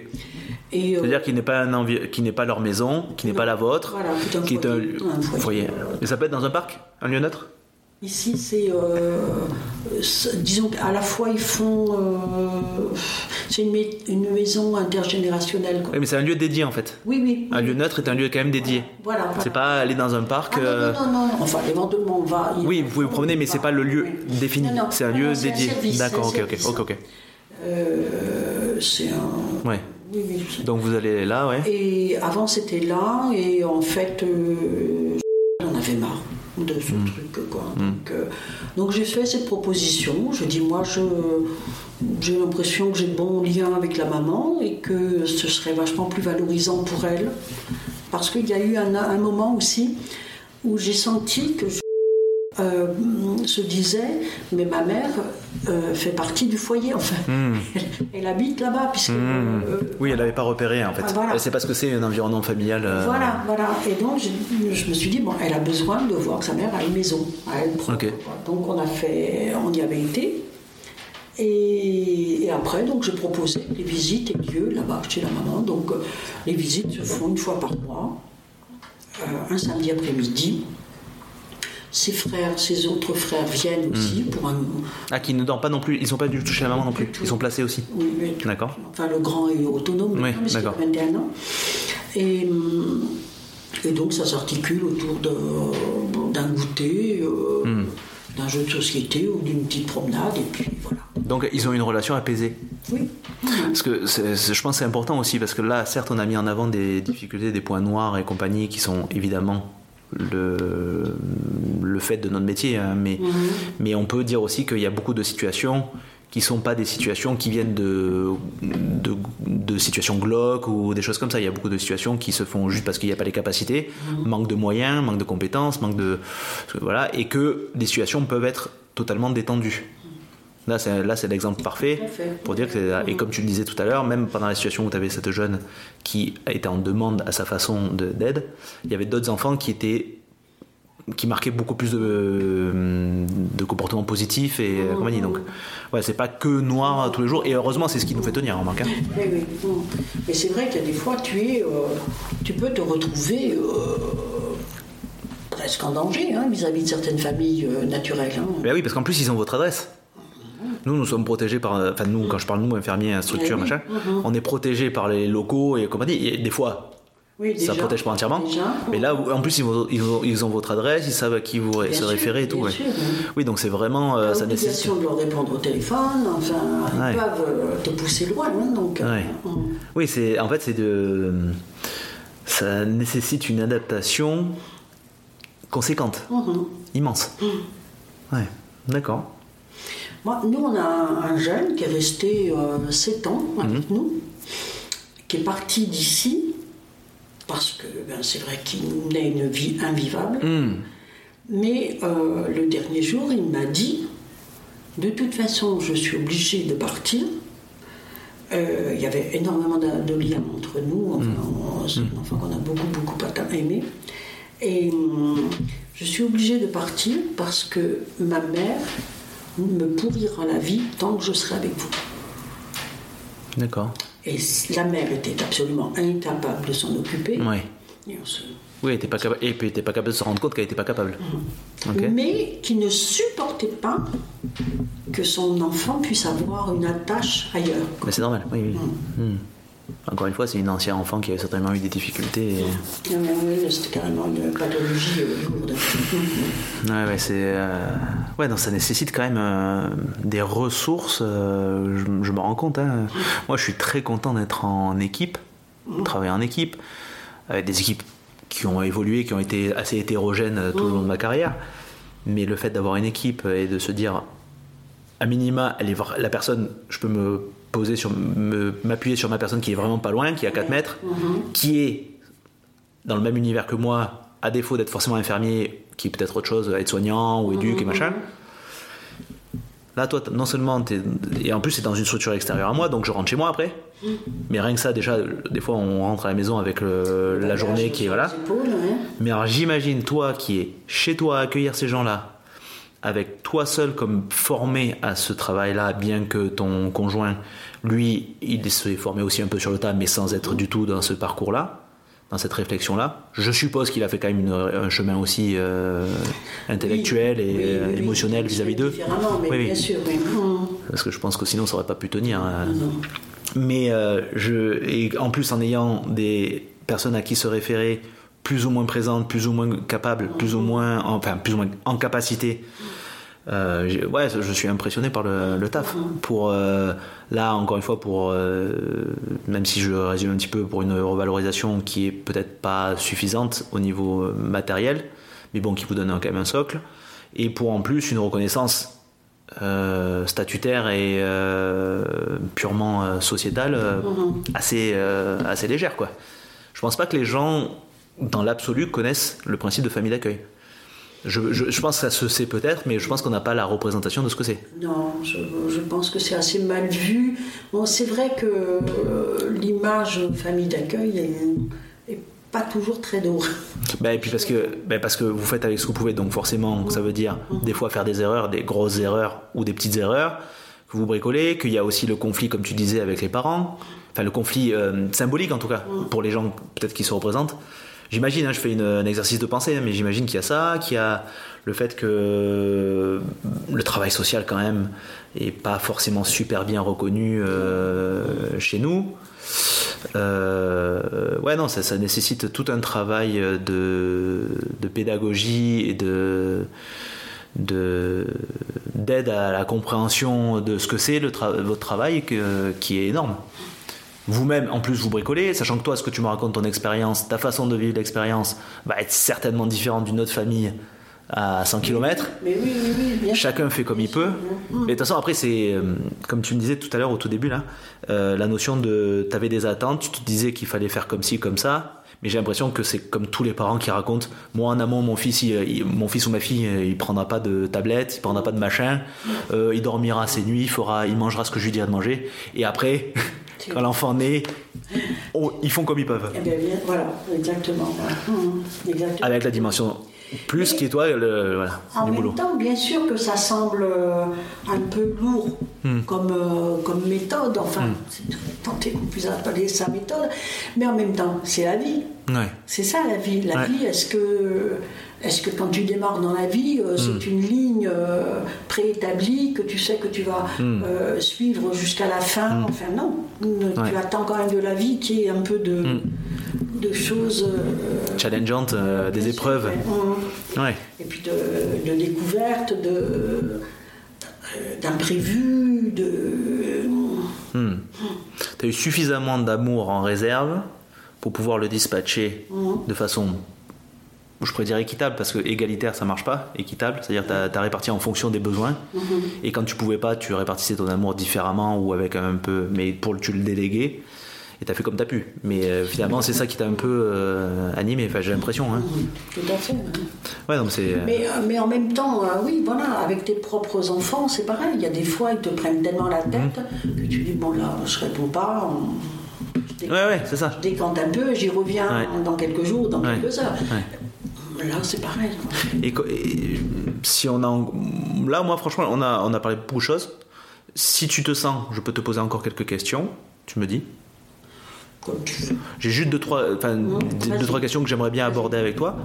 Et, euh, C'est-à-dire qu'il n'est pas, qui n'est pas leur maison, qui n'est pas la vôtre, Voilà, qui est un un, foyer, foyer. Et ça peut être dans un parc Un lieu neutre? Ici, c'est. euh, disons qu'à la fois, ils font. euh, c'est une, mai- une maison intergénérationnelle. quoi. Oui, mais c'est un lieu dédié en fait. Oui, oui. Un lieu neutre est un lieu quand même dédié. Voilà. voilà. C'est pas aller dans un parc. Ah, non, euh, non, non, non, Enfin, éventuellement, on va. Oui, vous pouvez vous promener, mais c'est pas le lieu Oui. défini. C'est un Non, lieu dédié. D'accord, ok, ok, ok, ok. C'est un. Ouais. Oui, Donc vous allez là, ouais. Et avant, c'était là, et en fait, on avait marre de ce Hmm. truc. Quoi. Donc, euh, donc j'ai fait cette proposition. Je dis, moi, je, j'ai l'impression que j'ai de bons liens avec la maman et que ce serait vachement plus valorisant pour elle. Parce qu'il y a eu un, un moment aussi où j'ai senti que je euh, se disait, mais ma mère euh, fait partie du foyer, enfin, elle, elle habite là-bas, puisque... Hmm. euh, Oui, elle n'avait pas repéré en fait. Ah, voilà. Elle sait pas ce que c'est un environnement familial. Voilà, voilà. Et donc, je, je me suis dit, bon, elle a besoin de voir que sa mère a une maison à elle propre. Donc, on a fait, on y avait été. Et, et après, donc, j'ai proposé les visites et lieu là-bas chez la maman. Donc, les visites se font une fois par mois, un samedi après-midi. Ses frères, ses autres frères viennent aussi pour un. Ah, qui ne dorment pas non plus. Ils sont pas du tout chez la maman non plus. Ils sont placés aussi. oui, oui, D'accord. Enfin, le grand est autonome, Oui, mais d'accord. 21 ans. Et, hum, et donc, ça s'articule autour d'un goûter, euh, Hmm. d'un jeu de société ou d'une petite promenade, et puis voilà. Donc ils ont une relation apaisée. Oui. Parce que je pense que c'est important aussi, parce que là, certes, on a mis en avant des difficultés, des points noirs et compagnie qui sont évidemment le, le fait de notre métier, hein, mais, mais on peut dire aussi qu'il y a beaucoup de situations qui sont pas des situations qui viennent de, de, de situations glauques ou des choses comme ça. Il y a beaucoup de situations qui se font juste parce qu'il n'y a pas les capacités, manque de moyens, manque de compétences, manque de voilà, et que les situations peuvent être totalement détendues. Là, c'est là, c'est l'exemple parfait pour dire que et comme tu le disais tout à l'heure, même pendant la situation où tu avais cette jeune qui était en demande à sa façon de- d'aide, il y avait d'autres enfants qui étaient qui marquaient beaucoup plus de, de comportements positifs et euh, compagnie. Donc, ouais, c'est pas que noir tous les jours. Et heureusement, c'est ce qui nous fait tenir, remarque. hein. Oui, oui. Mais c'est vrai qu'il y a des fois, tu, es, euh, tu peux te retrouver euh, presque en danger hein, vis-à-vis de certaines familles euh, naturelles. hein. Ben oui, parce qu'en plus, ils ont votre adresse. Nous, nous sommes protégés par. Enfin, nous, quand je parle nous, infirmiers, structure, oui. machin, on est protégés par les locaux et compagnie. Et des fois, Oui, ça déjà. protège pas entièrement. Déjà. Mais là, en plus, ils ont, ils ont, ils ont votre adresse, ils savent à qui vous Bien se sûr, référer et tout. ouais. sûr, oui. Oui, donc c'est vraiment. euh, ça nécessite. De leur répondre au téléphone, enfin, Ouais. ils peuvent euh, te pousser loin. hein, donc, euh, Ouais. Oui, c'est en fait c'est de ça nécessite une adaptation conséquente, Mhm. immense. Ouais, d'accord. Moi, nous, on a un, un jeune qui est resté 7 ans avec Mhm. nous, qui est parti d'ici, parce que ben, c'est vrai qu'il menait une vie invivable. Hmm. Mais euh, le dernier jour, il m'a dit De toute façon, je suis obligé de partir. Euh, il y avait énormément de, de liens entre nous. Enfin, C'est un enfant qu'on a beaucoup, beaucoup aimé. Et hum, je suis obligée de partir parce que ma mère me pourrira la vie tant que je serai avec vous. D'accord. Et la mère était absolument incapable de s'en occuper. Ouais. Et on se- Oui, elle était pas capable et puis elle était pas capable de se rendre compte qu'elle était pas capable. Ok. mais qui ne supportait pas que son enfant puisse avoir une attache ailleurs. Mais c'est normal. Oui, oui. Hmm. Encore une fois, c'est une ancienne enfant qui a certainement eu des difficultés. et- ouais, C'était carrément une pathologie euh, lourde. Ouais, ouais, c'est. euh, Ouais, ça nécessite quand même euh, des ressources. euh, je, je me rends compte. hein. Moi, je suis très content d'être en équipe, de travailler en équipe, avec des équipes qui ont évolué, qui ont été assez hétérogènes euh, tout le long de ma carrière. Mais le fait d'avoir une équipe et de se dire, à minima, elle est la personne, je peux me poser sur, m'appuyer sur ma personne qui est vraiment pas loin, qui est à 4 mètres, qui est dans le même univers que moi, à défaut d'être forcément infirmier, qui est peut-être autre chose, aide-soignant ou éduque et machin. Là, toi, non seulement t'es. Et en plus, c'est dans une structure extérieure à moi, donc je rentre chez moi après. Mais rien que ça, déjà, des fois, on rentre à la maison avec le- la journée qui est. Voilà. Ouais. Mais alors, j'imagine, toi qui es chez toi à accueillir ces gens-là, avec toi seul comme formé à ce travail-là, bien que ton conjoint, lui, il s'est formé aussi un peu sur le tas, mais sans être du tout dans ce parcours-là, dans cette réflexion-là. Je suppose qu'il a fait quand même une- un chemin aussi euh, intellectuel Oui, et oui, euh, oui, émotionnel vis-à-vis d'eux. Oui, bien sûr, oui. Parce que je pense que sinon ça aurait pas pu tenir. euh. non. Mais euh, je, et en plus en ayant des personnes à qui se référer plus ou moins présentes, plus ou moins capables, plus ou moins, enfin plus ou moins en capacité. euh, ouais, je suis impressionné par le, le taf. Pour euh, là, encore une fois, pour euh, même si je résume un petit peu pour une revalorisation qui est peut-être pas suffisante au niveau matériel, mais bon, qui vous donne quand même un socle, et pour en plus une reconnaissance statutaire et purement sociétale euh, assez, assez légère. Quoi. Je pense pas que les gens, dans l'absolu, connaissent le principe de famille d'accueil. Je, je- je pense que ça se sait peut-être, mais je pense qu'on n'a pas la représentation de ce que c'est. Non, je, je pense que c'est assez mal vu. Bon, c'est vrai que euh, l'image famille d'accueil est, est pas toujours très dorée. Ben, et puis parce que, ben, parce que vous faites avec ce que vous pouvez, donc forcément, ça veut dire des fois faire des erreurs, des grosses erreurs ou des petites erreurs que vous bricolez, qu'il y a aussi le conflit, comme tu disais, avec les parents, enfin le conflit euh, symbolique en tout cas, pour les gens peut-être qui se représentent. J'imagine, hein, je fais un exercice de pensée, hein, mais j'imagine qu'il y a ça, qu'il y a le fait que le travail social quand même est pas forcément super bien reconnu euh, chez nous. Euh, ouais, non, ça, nécessite tout un travail de, pédagogie et de de- d'aide à la compréhension de ce que c'est votre travail qui est énorme. Vous-même, en plus, vous bricolez, sachant que toi, ce que tu me racontes, ton expérience, ta façon de vivre l'expérience va être certainement différente d'une autre famille à 100 km. Mais oui, oui, oui, bien. Chacun fait comme il peut. Mais de toute façon, après, c'est euh, comme tu me disais tout à l'heure au tout début, là, euh, la notion de. Tu avais des attentes, tu te disais qu'il fallait faire comme ci, comme ça. Mais j'ai l'impression que c'est comme tous les parents qui racontent Moi, en amont, mon fils, il- il- mon fils ou ma fille, euh, il prendra pas de tablette, il prendra pas de machin, euh, il dormira ses nuits, il, fera, il mangera ce que je lui dirai de manger. Et après, quand l'enfant naît, ils font comme ils peuvent. Eh bien, bien, voilà, exactement. Hum, exactement. Avec la dimension plus qui est toi, le, voilà, En du même boulot. temps, bien sûr que ça semble euh, un peu lourd comme, euh, comme méthode, enfin, tenter qu'on puisse appeler ça méthode, mais en même temps, c'est la vie. Ouais. C'est ça la vie. La Ouais. vie, est-ce que, est-ce que quand tu démarres dans la vie, euh, Hmm. c'est une ligne euh, préétablie que tu sais que tu vas Hmm. euh, suivre jusqu'à la fin? Enfin, non. Tu attends quand même de la vie qui est un peu de, Hmm. de choses. Challengeante, euh, des épreuves. ouais. Hum Ouais. et puis de, de découverte, de, euh, d'imprévus, de... Hmm. Tu as eu suffisamment d'amour en réserve pour pouvoir le dispatcher de façon, je pourrais dire équitable, parce que égalitaire ça marche pas, équitable, c'est-à-dire tu as, réparti en fonction des besoins, et quand tu pouvais pas, tu répartissais ton amour différemment ou avec un peu, mais pour tu le déléguer, et tu as fait comme tu as pu. Mais euh, finalement, c'est ça qui t'a un peu euh, animé, enfin, j'ai l'impression. Hein. Tout à fait. Ouais, mais euh, Mais, en même temps, oui, voilà, avec tes propres enfants, c'est pareil. Il y a des fois, ils te prennent tellement la tête que tu dis, bon là, je réponds pas. on- je décante- Ouais, ouais, c'est ça. je décante un peu, j'y reviens Ouais. dans quelques jours, dans quelques heures. Là, c'est pareil. Et, si on a. Là, moi, franchement, on a, on a parlé beaucoup de choses. Si tu te sens, je peux te poser encore quelques questions. Tu me dis. J'ai juste deux trois, enfin, deux, trois questions que j'aimerais bien aborder avec toi.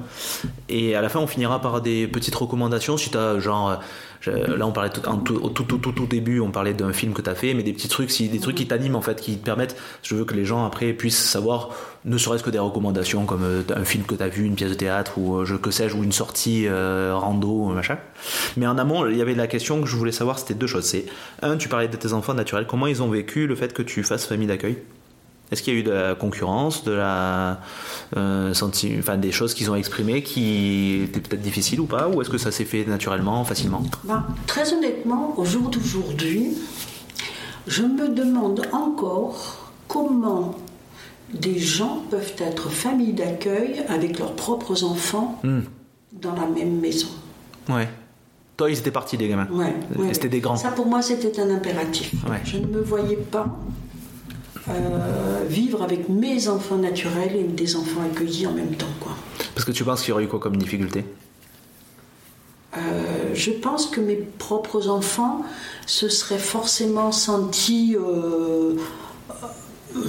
Et à la fin, on finira par des petites recommandations. Si tu as, genre, je- là, on parlait tout, en tout- au tout, tout, tout, tout début, on parlait d'un film que tu as fait, mais des petits trucs, si, des trucs qui t'animent, en fait, qui te permettent, je veux que les gens après puissent savoir, ne serait-ce que des recommandations comme euh, un film que tu as vu, une pièce de théâtre, ou euh, je, que sais-je, ou une sortie euh, rando, machin. Mais en amont, il y avait la question que je voulais savoir, c'était deux choses. C'est, un, tu parlais de tes enfants naturels, comment ils ont vécu le fait que tu fasses famille d'accueil? Est-ce qu'il y a eu de la concurrence, de la, euh, senti- enfin, des choses qu'ils ont exprimées qui étaient peut-être difficiles ou pas Ou est-ce que ça s'est fait naturellement, facilement? Ben, très honnêtement, au jour d'aujourd'hui, je me demande encore comment des gens peuvent être famille d'accueil avec leurs propres enfants Hmm. dans la même maison. Ouais. Toi, ils étaient partis, les gamins. Ouais, ouais, C'était des grands. Ça, pour moi, c'était un impératif. Ouais. Je ne me voyais pas euh, vivre avec mes enfants naturels et des enfants accueillis en même temps. Quoi. Parce que tu penses qu'il y aurait eu quoi comme difficulté? Euh, je pense que mes propres enfants se seraient forcément sentis, euh,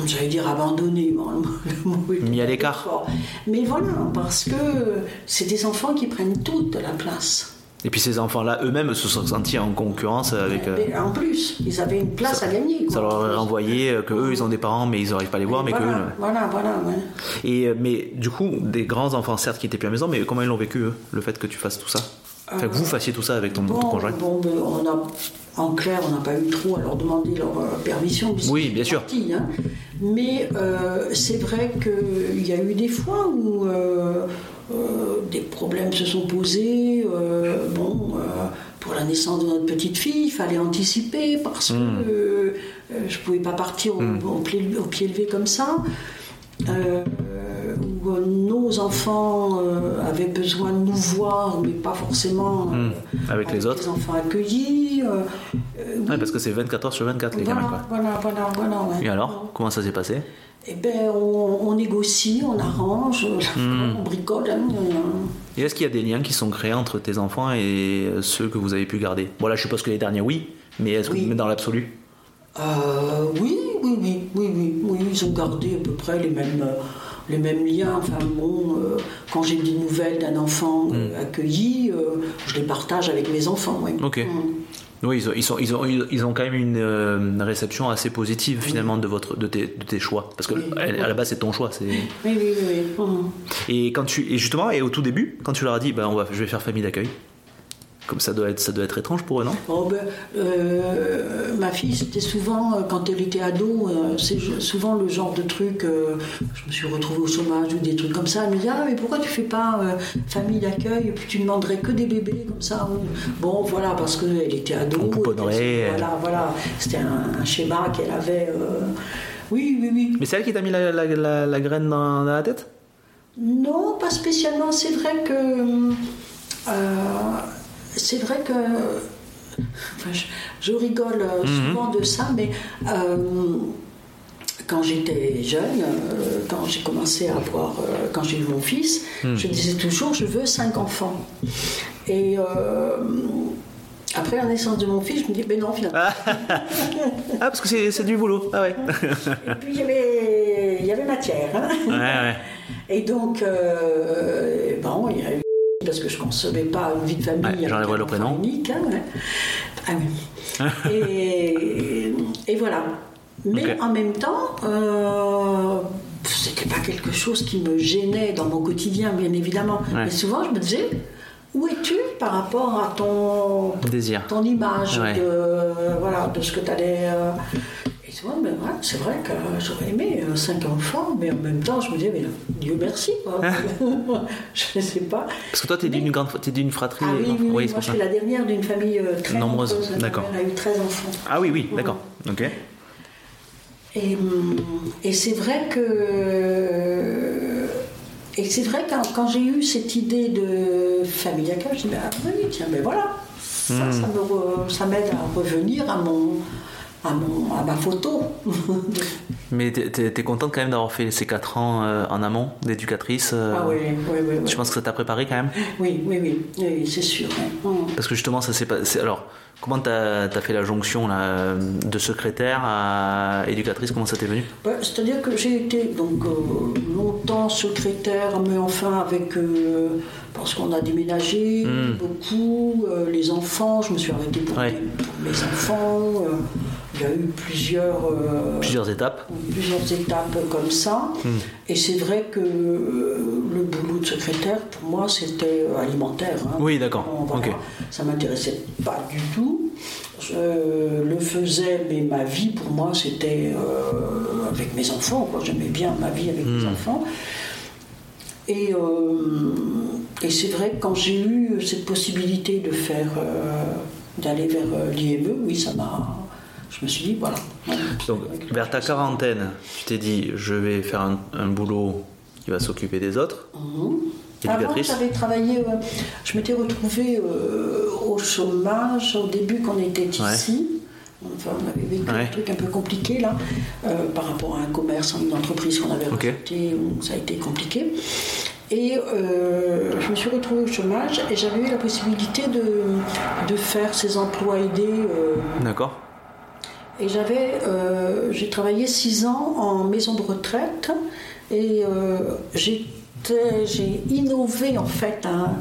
j'allais dire abandonnés, bon, le mot est Mis à l'écart. Mais voilà, parce que c'est des enfants qui prennent toute la place. Et puis ces enfants-là eux-mêmes se sont sentis en concurrence avec. euh, en plus, ils avaient une place à gagner. quoi. ça leur aurait renvoyé euh, que eux ils ont des parents mais ils n'arrivent pas à les voir mais voilà, eux. voilà, voilà, ouais. Et euh, mais du coup des grands enfants certes qui étaient plus à la maison mais comment ils l'ont vécu eux le fait que tu fasses tout ça? Enfin que vous fassiez tout ça avec ton, conjoint? bon, ben, on a, en clair, on n'a pas eu trop à leur demander leur euh, permission. Oui, bien sûr. partis, hein. Mais euh, c'est vrai qu'il y a eu des fois où euh, euh, des problèmes se sont posés. euh, bon, euh, pour la naissance de notre petite fille, il fallait anticiper parce Hmm. que euh, euh, je ne pouvais pas partir au, au pied, au pied levé comme ça. Où euh, nos enfants euh, avaient besoin de nous voir, mais pas forcément euh, Hmm. Avec les autres. enfants accueillis. Ouais, parce que c'est 24 heures sur 24 les voilà, gamins quoi. voilà, voilà, voilà, ouais. Et alors comment ça s'est passé? Eh ben, on, on négocie, on arrange, Hmm. on bricole. hein. Et est-ce qu'il y a des liens qui sont créés entre tes enfants et ceux que vous avez pu garder? Bon là je suppose que les derniers oui, mais est-ce que Oui. dans l'absolu? Euh, oui, oui, oui, oui, oui, oui, ils ont gardé à peu près les mêmes, euh, les mêmes liens. Enfin bon, euh, quand j'ai des nouvelles d'un enfant euh, accueilli, euh, je les partage avec mes enfants. oui. Hmm. Ok. Mm. Oui, ils ont, ils, sont- ils ont, ils ont quand même une, euh, une réception assez positive finalement de, votre, de, tes, de tes choix. Parce que Oui. à à la base, c'est ton choix. c'est- Oui, oui, oui. oui. Mm. Et, quand tu, et justement, et au tout début, quand tu leur as dit, ben, on va, je vais faire famille d'accueil, comme ça doit, être, ça doit être étrange pour eux, non? Oh, ben, euh, ma fille, c'était souvent, euh, quand elle était ado, euh, c'est souvent le genre de truc, euh, je me suis retrouvée au chômage ou des trucs comme ça. Elle me dit Ah, mais pourquoi tu fais pas famille d'accueil et puis tu demanderais que des bébés comme ça Bon, voilà, parce qu'elle était ado. On pouponnerait. Voilà, voilà. C'était un, un schéma qu'elle avait. Oui, oui, oui. Mais c'est elle qui t'a mis la, la, la- la graine dans, dans la tête? Non, pas spécialement. C'est vrai que. euh, c'est vrai que. enfin, je, je rigole euh, souvent de ça, mais. euh, quand j'étais jeune, euh, quand j'ai commencé à avoir, euh, quand j'ai eu mon fils, je disais toujours je veux cinq enfants. Et après la naissance de mon fils, je me dis ben non finalement. Ah, parce que c'est du boulot. Ah ouais. Et puis il y avait, il y avait matière. hein. ouais, ouais. Et donc, bon, il y a eu. Parce que je ne concevais pas une vie de famille. Ouais, j'enlèverai le prénom. Unique, hein, ouais. Ah oui. et, et voilà. Mais en même temps, euh, c'était pas quelque chose qui me gênait dans mon quotidien, bien évidemment. Ouais. Mais souvent, je me disais, où es-tu par rapport à ton, Désir. ton image Ouais. de, voilà, de ce que tu allais. euh, Ben, ouais, c'est vrai que j'aurais aimé euh, cinq enfants, mais en même temps, je me disais, mais Dieu merci, quoi. je ne sais pas. Parce que toi, t'es d'une grande, t'es d'une fratrie. Ah oui, oui, oui, c'est moi je suis la dernière d'une famille euh, très Nombreuse, d'accord. mère a eu 13 enfants. Ah oui, oui, d'accord. Ok. Et, hum, et c'est vrai que. Et c'est vrai que quand, quand j'ai eu cette idée de famille d'accueil, je me dis, ah oui, tiens, mais voilà, ça, Hmm. ça m'aide à revenir à, mon, à, mon, à ma photo. Mais t'es t'es contente quand même d'avoir fait ces 4 ans euh, en amont d'éducatrice euh, ah oui, oui, oui. Oui, Je pense que ça t'a préparé quand même oui, oui, oui, oui, c'est sûr. Hum. Parce que justement, ça s'est passé. Alors, comment t'as as fait la jonction là, euh, de secrétaire à éducatrice Comment ça t'est venu? Ouais, C'est-à-dire que j'ai été donc euh, longtemps secrétaire, mais enfin avec euh, parce qu'on a déménagé Mm. beaucoup, euh, les enfants, je me suis arrêtée pour, Ouais. les- pour mes enfants. Il y a eu plusieurs euh, Plusieurs étapes. plusieurs étapes comme ça. Mm. Et c'est vrai que euh, le boulot de secrétaire, pour moi, c'était euh, alimentaire. hein. Oui, d'accord. Voilà. Ça m'intéressait pas du tout. Je le faisais, mais ma vie, pour moi, c'était avec mes enfants. J'aimais bien ma vie avec mes Hmm. enfants. Et, et c'est vrai que quand j'ai eu cette possibilité de faire, d'aller vers l'IME, oui, ça m'a. Je me suis dit, voilà. Donc, vers ta quarantaine, tu t'es dit je vais faire un, un boulot qui va s'occuper des autres. Mhm. Avant, j'avais travaillé, euh, je m'étais retrouvée euh, au chômage au début qu'on était Ouais. ici. Enfin, on avait vécu Ouais. un truc un peu compliqué là, euh, par rapport à un commerce, une entreprise qu'on avait Ok. recruté, où ça a été compliqué. Et euh, je me suis retrouvée au chômage et j'avais eu la possibilité de, de faire ces emplois aidés. euh, D'accord. Et j'avais, euh, j'ai travaillé six ans en maison de retraite et euh, j'étais, j'ai innové en fait un,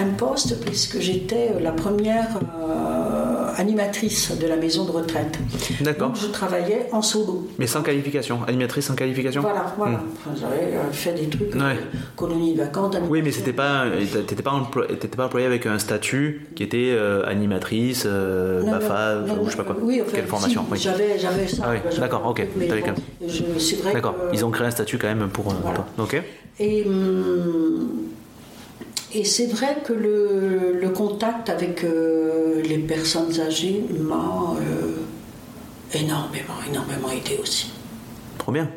un poste puisque j'étais la première euh, animatrice de la maison de retraite. D'accord. Donc je travaillais en solo. Mais sans qualification. Animatrice sans qualification Voilà, voilà. Hmm. Enfin, j'avais euh, fait des trucs, Ouais. colonies de vacances. Oui, mais c'était pas, t'étais pas, pas employé avec un statut qui était euh, animatrice, euh, Non, BAFA, non, non, ou je sais pas quoi. Oui, enfin, Quelle formation si, oui. J'avais, j'avais ça. Ah oui, d'accord, ok, bon, D'accord. que- Ils ont créé un statut quand même pour. Voilà. toi. Ok. Et, hum, et c'est vrai que le, le contact avec euh, les personnes âgées m'a euh, énormément, énormément aidé aussi. Trop bien.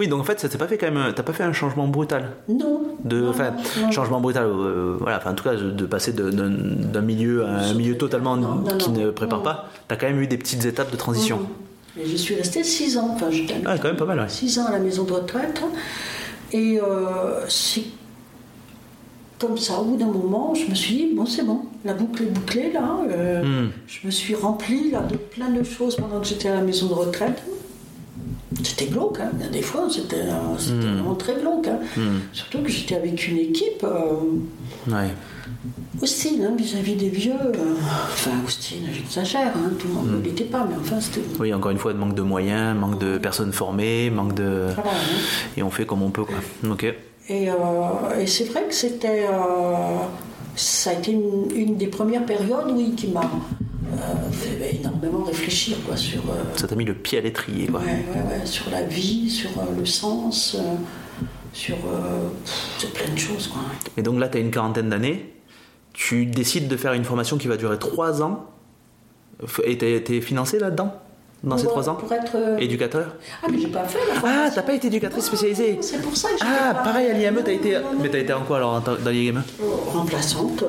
Oui, donc en fait, ça s'est pas fait quand même. T'as pas fait un changement brutal Non. de, enfin, changement brutal. euh, voilà, enfin, en tout cas, de passer d'un milieu à un milieu totalement Non, non, qui non. ne prépare pas. T'as quand même eu des petites étapes de transition. Et je suis restée six ans. Enfin, j'étais Ah, quand même pas mal, ouais. six ans à la maison de retraite. Et euh, c'est comme ça, au bout d'un moment, je me suis dit, bon, c'est bon, la boucle est bouclée, là. euh, Hmm. Je me suis remplie là, de plein de choses pendant que j'étais à la maison de retraite. C'était glauque, hein. des fois, c'était euh, Hmm. vraiment très glauque. hein. Hmm. Surtout que j'étais avec une équipe euh, Ouais. hostile hein, vis-à-vis des vieux. euh, enfin, hostile, j'exagère, hein, tout le monde ne l'était pas, mais enfin, c'était. Oui, encore une fois, manque de moyens, manque de personnes formées, manque de. Voilà, hein. Et on fait comme on peut, quoi. Ok. Et, euh, et c'est vrai que c'était. euh, ça a été une, une des premières périodes, oui, qui m'a euh, fait énormément réfléchir, quoi, sur. Ça t'a mis le pied à l'étrier, quoi. Ouais, ouais, ouais, sur la vie, sur le sens, sur euh, plein de choses. Quoi. Et donc là, tu as une quarantaine d'années. Tu décides de faire une formation qui va durer 3 ans. Et t'es es financé là-dedans? Dans ces Pour- 3 ans Pour être. euh, Éducateur Ah, mais j'ai pas fait la Ah, t'as pas été éducatrice spécialisée C'est pour ça que j'ai Ah, pas- pareil à l'IME, t'as été. Non, non, Mais t'as été en quoi alors dans l'IME Euh, Remplaçante. euh,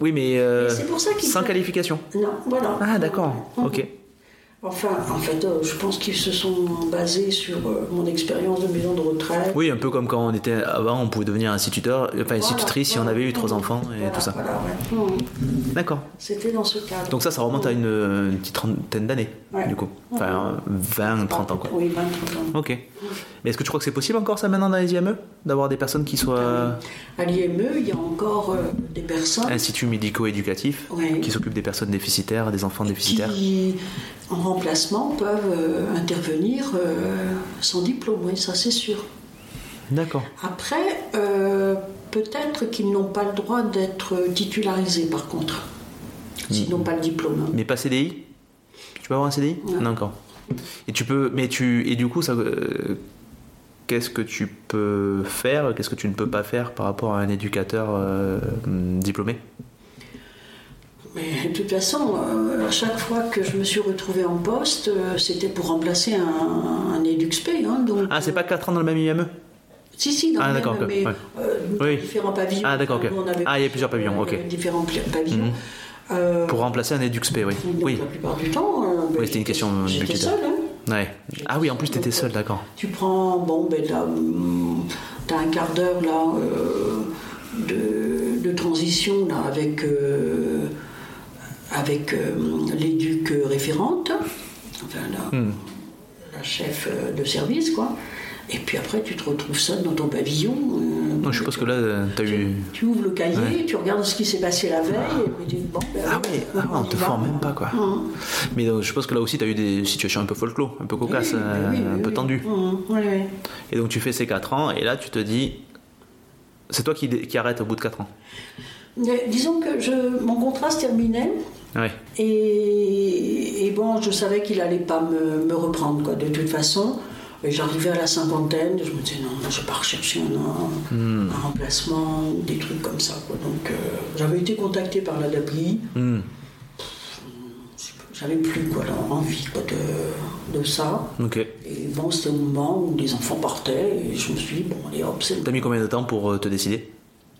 Oui, mais. euh, Mais c'est pour ça qu'il sans qualification. Non, voilà. Ah, d'accord. Mhm. Ok. Enfin, en fait, euh, je pense qu'ils se sont basés sur euh, mon expérience de maison de retraite. Oui, un peu comme quand on était avant, on pouvait devenir instituteur, enfin institutrice si on avait eu trois enfants et Voilà, tout ça. voilà, ouais. Mhm. D'accord. C'était dans ce cadre. Donc ça, ça remonte à une, une petite trentaine d'années, Ouais. du coup. Enfin, 20, 30 ans, quoi. Oui, 20, 30 ans. Ok. Mais est-ce que tu crois que c'est possible encore ça maintenant dans les IME D'avoir des personnes qui soient À l'IME, il y a encore euh, des personnes instituts médico-éducatifs, Ouais. qui s'occupent des personnes déficitaires, des enfants déficitaires qui, en remplacement, peuvent euh, intervenir euh, sans diplôme, oui, ça c'est sûr. D'accord. Après, euh, peut-être qu'ils n'ont pas le droit d'être titularisés, par contre, s'ils n'ont pas le diplôme. hein. Mais pas CDI Tu peux avoir un CDI Non. D'accord. Et tu peux, mais tu, et du coup, ça, euh, qu'est-ce que tu peux faire Qu'est-ce que tu ne peux pas faire par rapport à un éducateur euh, diplômé? Mais de toute façon, euh, à chaque fois que je me suis retrouvée en poste, euh, c'était pour remplacer un, un EduxP. Hein, donc, Ah, c'est pas 4 ans dans le même IME Si, si, dans Ah, même, mais ouais. euh, Oui. différents pavillons. Ah, d'accord, ok. Nous, on avait Ah, il y a plusieurs pavillons, ok. euh, Différents pavillons. Mhm. Euh, Pour remplacer un EduxP, oui. donc, Oui. La plupart du temps. euh, ben, Oui, c'était une question J'étais seule. Hein. Ouais. Ah oui, en plus, t'étais seul, d'accord. Tu prends, bon, ben là, hum, t'as un quart d'heure là euh, de, de transition là avec euh, avec euh, l'éduc référente, enfin la, Hmm. la chef euh, de service quoi. Et puis après, tu te retrouves seul dans ton pavillon. euh, Non, je suppose que là, t'as eu. tu ouvres le cahier, tu regardes ce qui s'est passé la veille, et puis tu dis, bon, ben, Ah ouais, ah ouais, on te y va. forme même pas, quoi. Hum. Mais donc, je suppose que là aussi, t'as eu des situations un peu folklore, un peu cocasses, Oui, oui, oui, un peu oui. tendues. Oui, oui. Et donc, tu fais ces 4 ans, et là, tu te dis. C'est toi qui, qui arrête au bout de 4 ans. Mais disons que je, mon contrat se terminait. Ouais. Et, et bon, je savais qu'il allait pas me, me reprendre, quoi, de toute façon. J'arrivais à la cinquantaine, je me disais non, je vais pas rechercher un, Hmm. un remplacement, des trucs comme ça, quoi. Donc, euh, j'avais été contactée par la DAPRI, Hmm. j'avais plus, quoi, envie, quoi, de, de ça. Et bon, c'était au moment où les enfants partaient, et je me suis dit, bon, allez hop, c'est T'as mis combien de temps pour euh, te décider?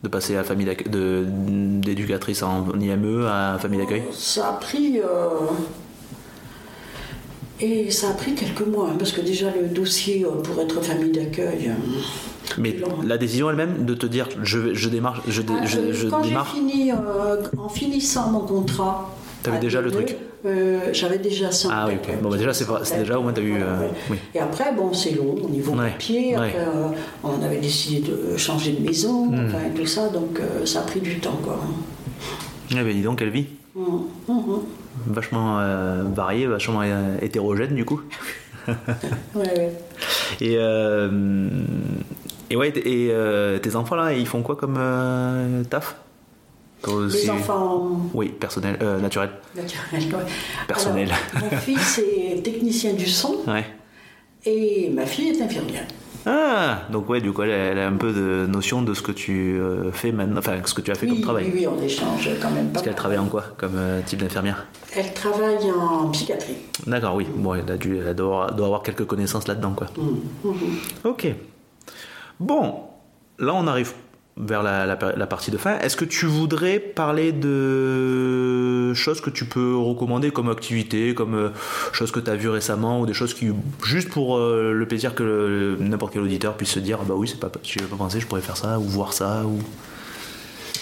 De passer à famille d'éducatrice en IME à famille d'accueil? Ça a pris. euh, Et ça a pris quelques mois, hein, parce que déjà le dossier euh, pour être famille d'accueil, euh, Mais la décision elle-même de te dire je, je démarre, je, Ah, je, je quand j'ai démarre, fini, euh, en finissant mon contrat. T'avais déjà le T2, truc euh, J'avais déjà ça. en Ah oui, tête, ok. Bon, bah, déjà, c'est pas- c'est déjà, au moins, t'as eu, euh, oui. Et après, bon, c'est long au niveau Ouais, papier. ouais. Après, euh, on avait décidé de changer de maison, Hmm. enfin, tout ça, donc ça a pris du temps, quoi. Eh ben, dis donc quelle vie, Mhm, mhm. vachement variée, vachement hétérogène du coup. Ouais, ouais. Et et ouais, et tes enfants là, ils font quoi comme taf? Les enfants Oui, personnel, euh, naturel. naturels. ouais. Personnel. Alors, mon fils est technicien du son Ouais. et ma fille est infirmière. Ah, donc ouais, du coup, elle a, elle a un peu de notion de ce que tu euh, fais maintenant, enfin, ce que tu as fait Oui, comme travail. oui, oui, on échange quand même pas Parce qu'elle travaille en quoi comme euh, type d'infirmière? Elle travaille en psychiatrie. D'accord, oui. Bon, elle, a dû, elle doit, avoir, doit avoir quelques connaissances là-dedans, quoi. Mhm, mhm. Ok. Bon, là on arrive vers la, la- la partie de fin. Est-ce que tu voudrais parler de choses que tu peux recommander comme activité, comme euh, choses que tu as vues récemment ou des choses qui, juste pour euh, le plaisir que n'importe quel auditeur puisse se dire, ah bah oui, c'est pas, avais pas pensé, je pourrais faire ça ou voir ça ou.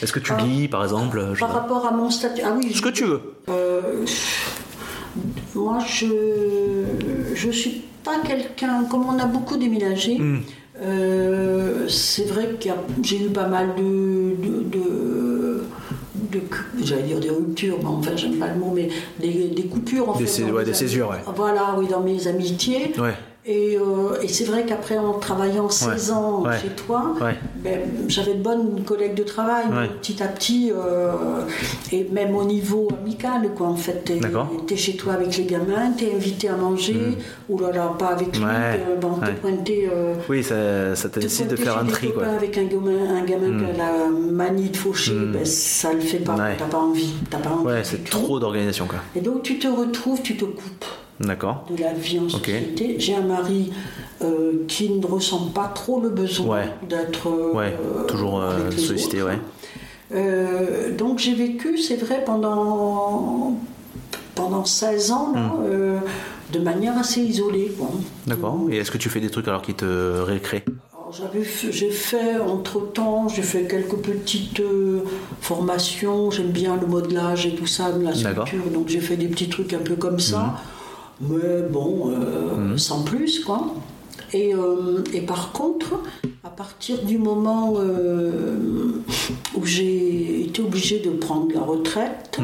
Est-ce que tu Ah. lis par exemple je sais Par rapport à mon statut. Ah oui, Ce que tu veux. Euh, moi, je je suis pas quelqu'un. Comme on a beaucoup déménagé, Hmm. Euh, c'est vrai que j'ai eu pas mal de. de, de- de- j'allais dire des ruptures, mais enfin j'aime pas le mot, mais des, des coupures en Des fait. ouais, des césures, ouais. Voilà, oui, dans mes amitiés. Ouais. Et, euh, et c'est vrai qu'après, en travaillant 16 ans ouais. chez toi, Ouais. ben, j'avais de bonnes collègues de travail, petit à petit, euh, et même au niveau amical, quoi, en fait. T'es, chez toi avec les gamins, t'es invité à manger, ou là là, pas avec lui, Hmm. T'es, bon, t'es pointé. euh, Oui, ça, ça te décide de faire un tri, quoi. Avec un gamin, un gamin Mm. qui a la manie de faucher, Mm. ben, ça le fait pas, t'as pas envie. T'as pas envie Ouais, c'est trop d'organisation, quoi. Et donc tu te retrouves, tu te coupes D'accord. de la vie en société. J'ai un mari euh, qui ne ressent pas trop le besoin Ouais. d'être euh, Ouais, toujours euh, sollicité, ouais. Euh, donc j'ai vécu, c'est vrai, pendant, pendant 16 ans, là, Hmm. de manière assez isolée. D'accord. Et est-ce que tu fais des trucs alors qui te récréent? fait- J'ai fait, entre-temps, j'ai fait quelques petites euh, formations. J'aime bien le modelage et tout ça, la sculpture. Donc j'ai fait des petits trucs un peu comme ça. Mais bon, euh, sans plus, quoi. Et, euh, et par contre, à partir du moment euh, où j'ai été obligée de prendre la retraite,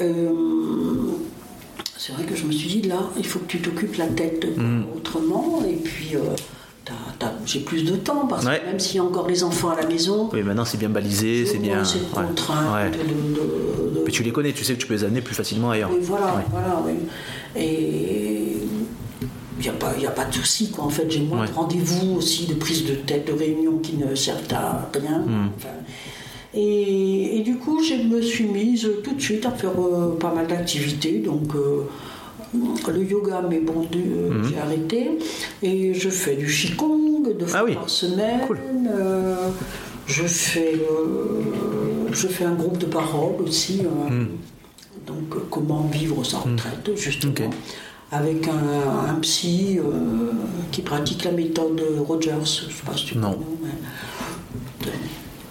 euh, c'est vrai que je me suis dit, là, il faut que tu t'occupes la tête Mm. autrement. Et puis, j'ai plus de temps, parce Ouais. que même s'il y a encore les enfants à la maison, Oui, maintenant c'est bien balisé, c'est bien. c'est ouais. de- Mais tu les connais, tu sais que tu peux les amener plus facilement ailleurs. et voilà, voilà, oui. Et il n'y a, pas- y a pas de souci, quoi. En fait, j'ai moins de rendez-vous aussi, de prise de tête, de réunions qui ne servent à rien. Hmm. Enfin, et, et du coup, je me suis mise tout de suite à faire euh, pas mal d'activités. Donc, euh, le yoga, mais bon, de- euh, j'ai arrêté. Et je fais du qigong deux fois. Ah oui. par semaine. Cool. Euh, je fais, euh, je fais un groupe de parole aussi. Hmm. donc, comment vivre sa retraite, justement. Avec un, un psy euh, qui pratique la méthode Rogers, je ne sais pas si tu Non. connais,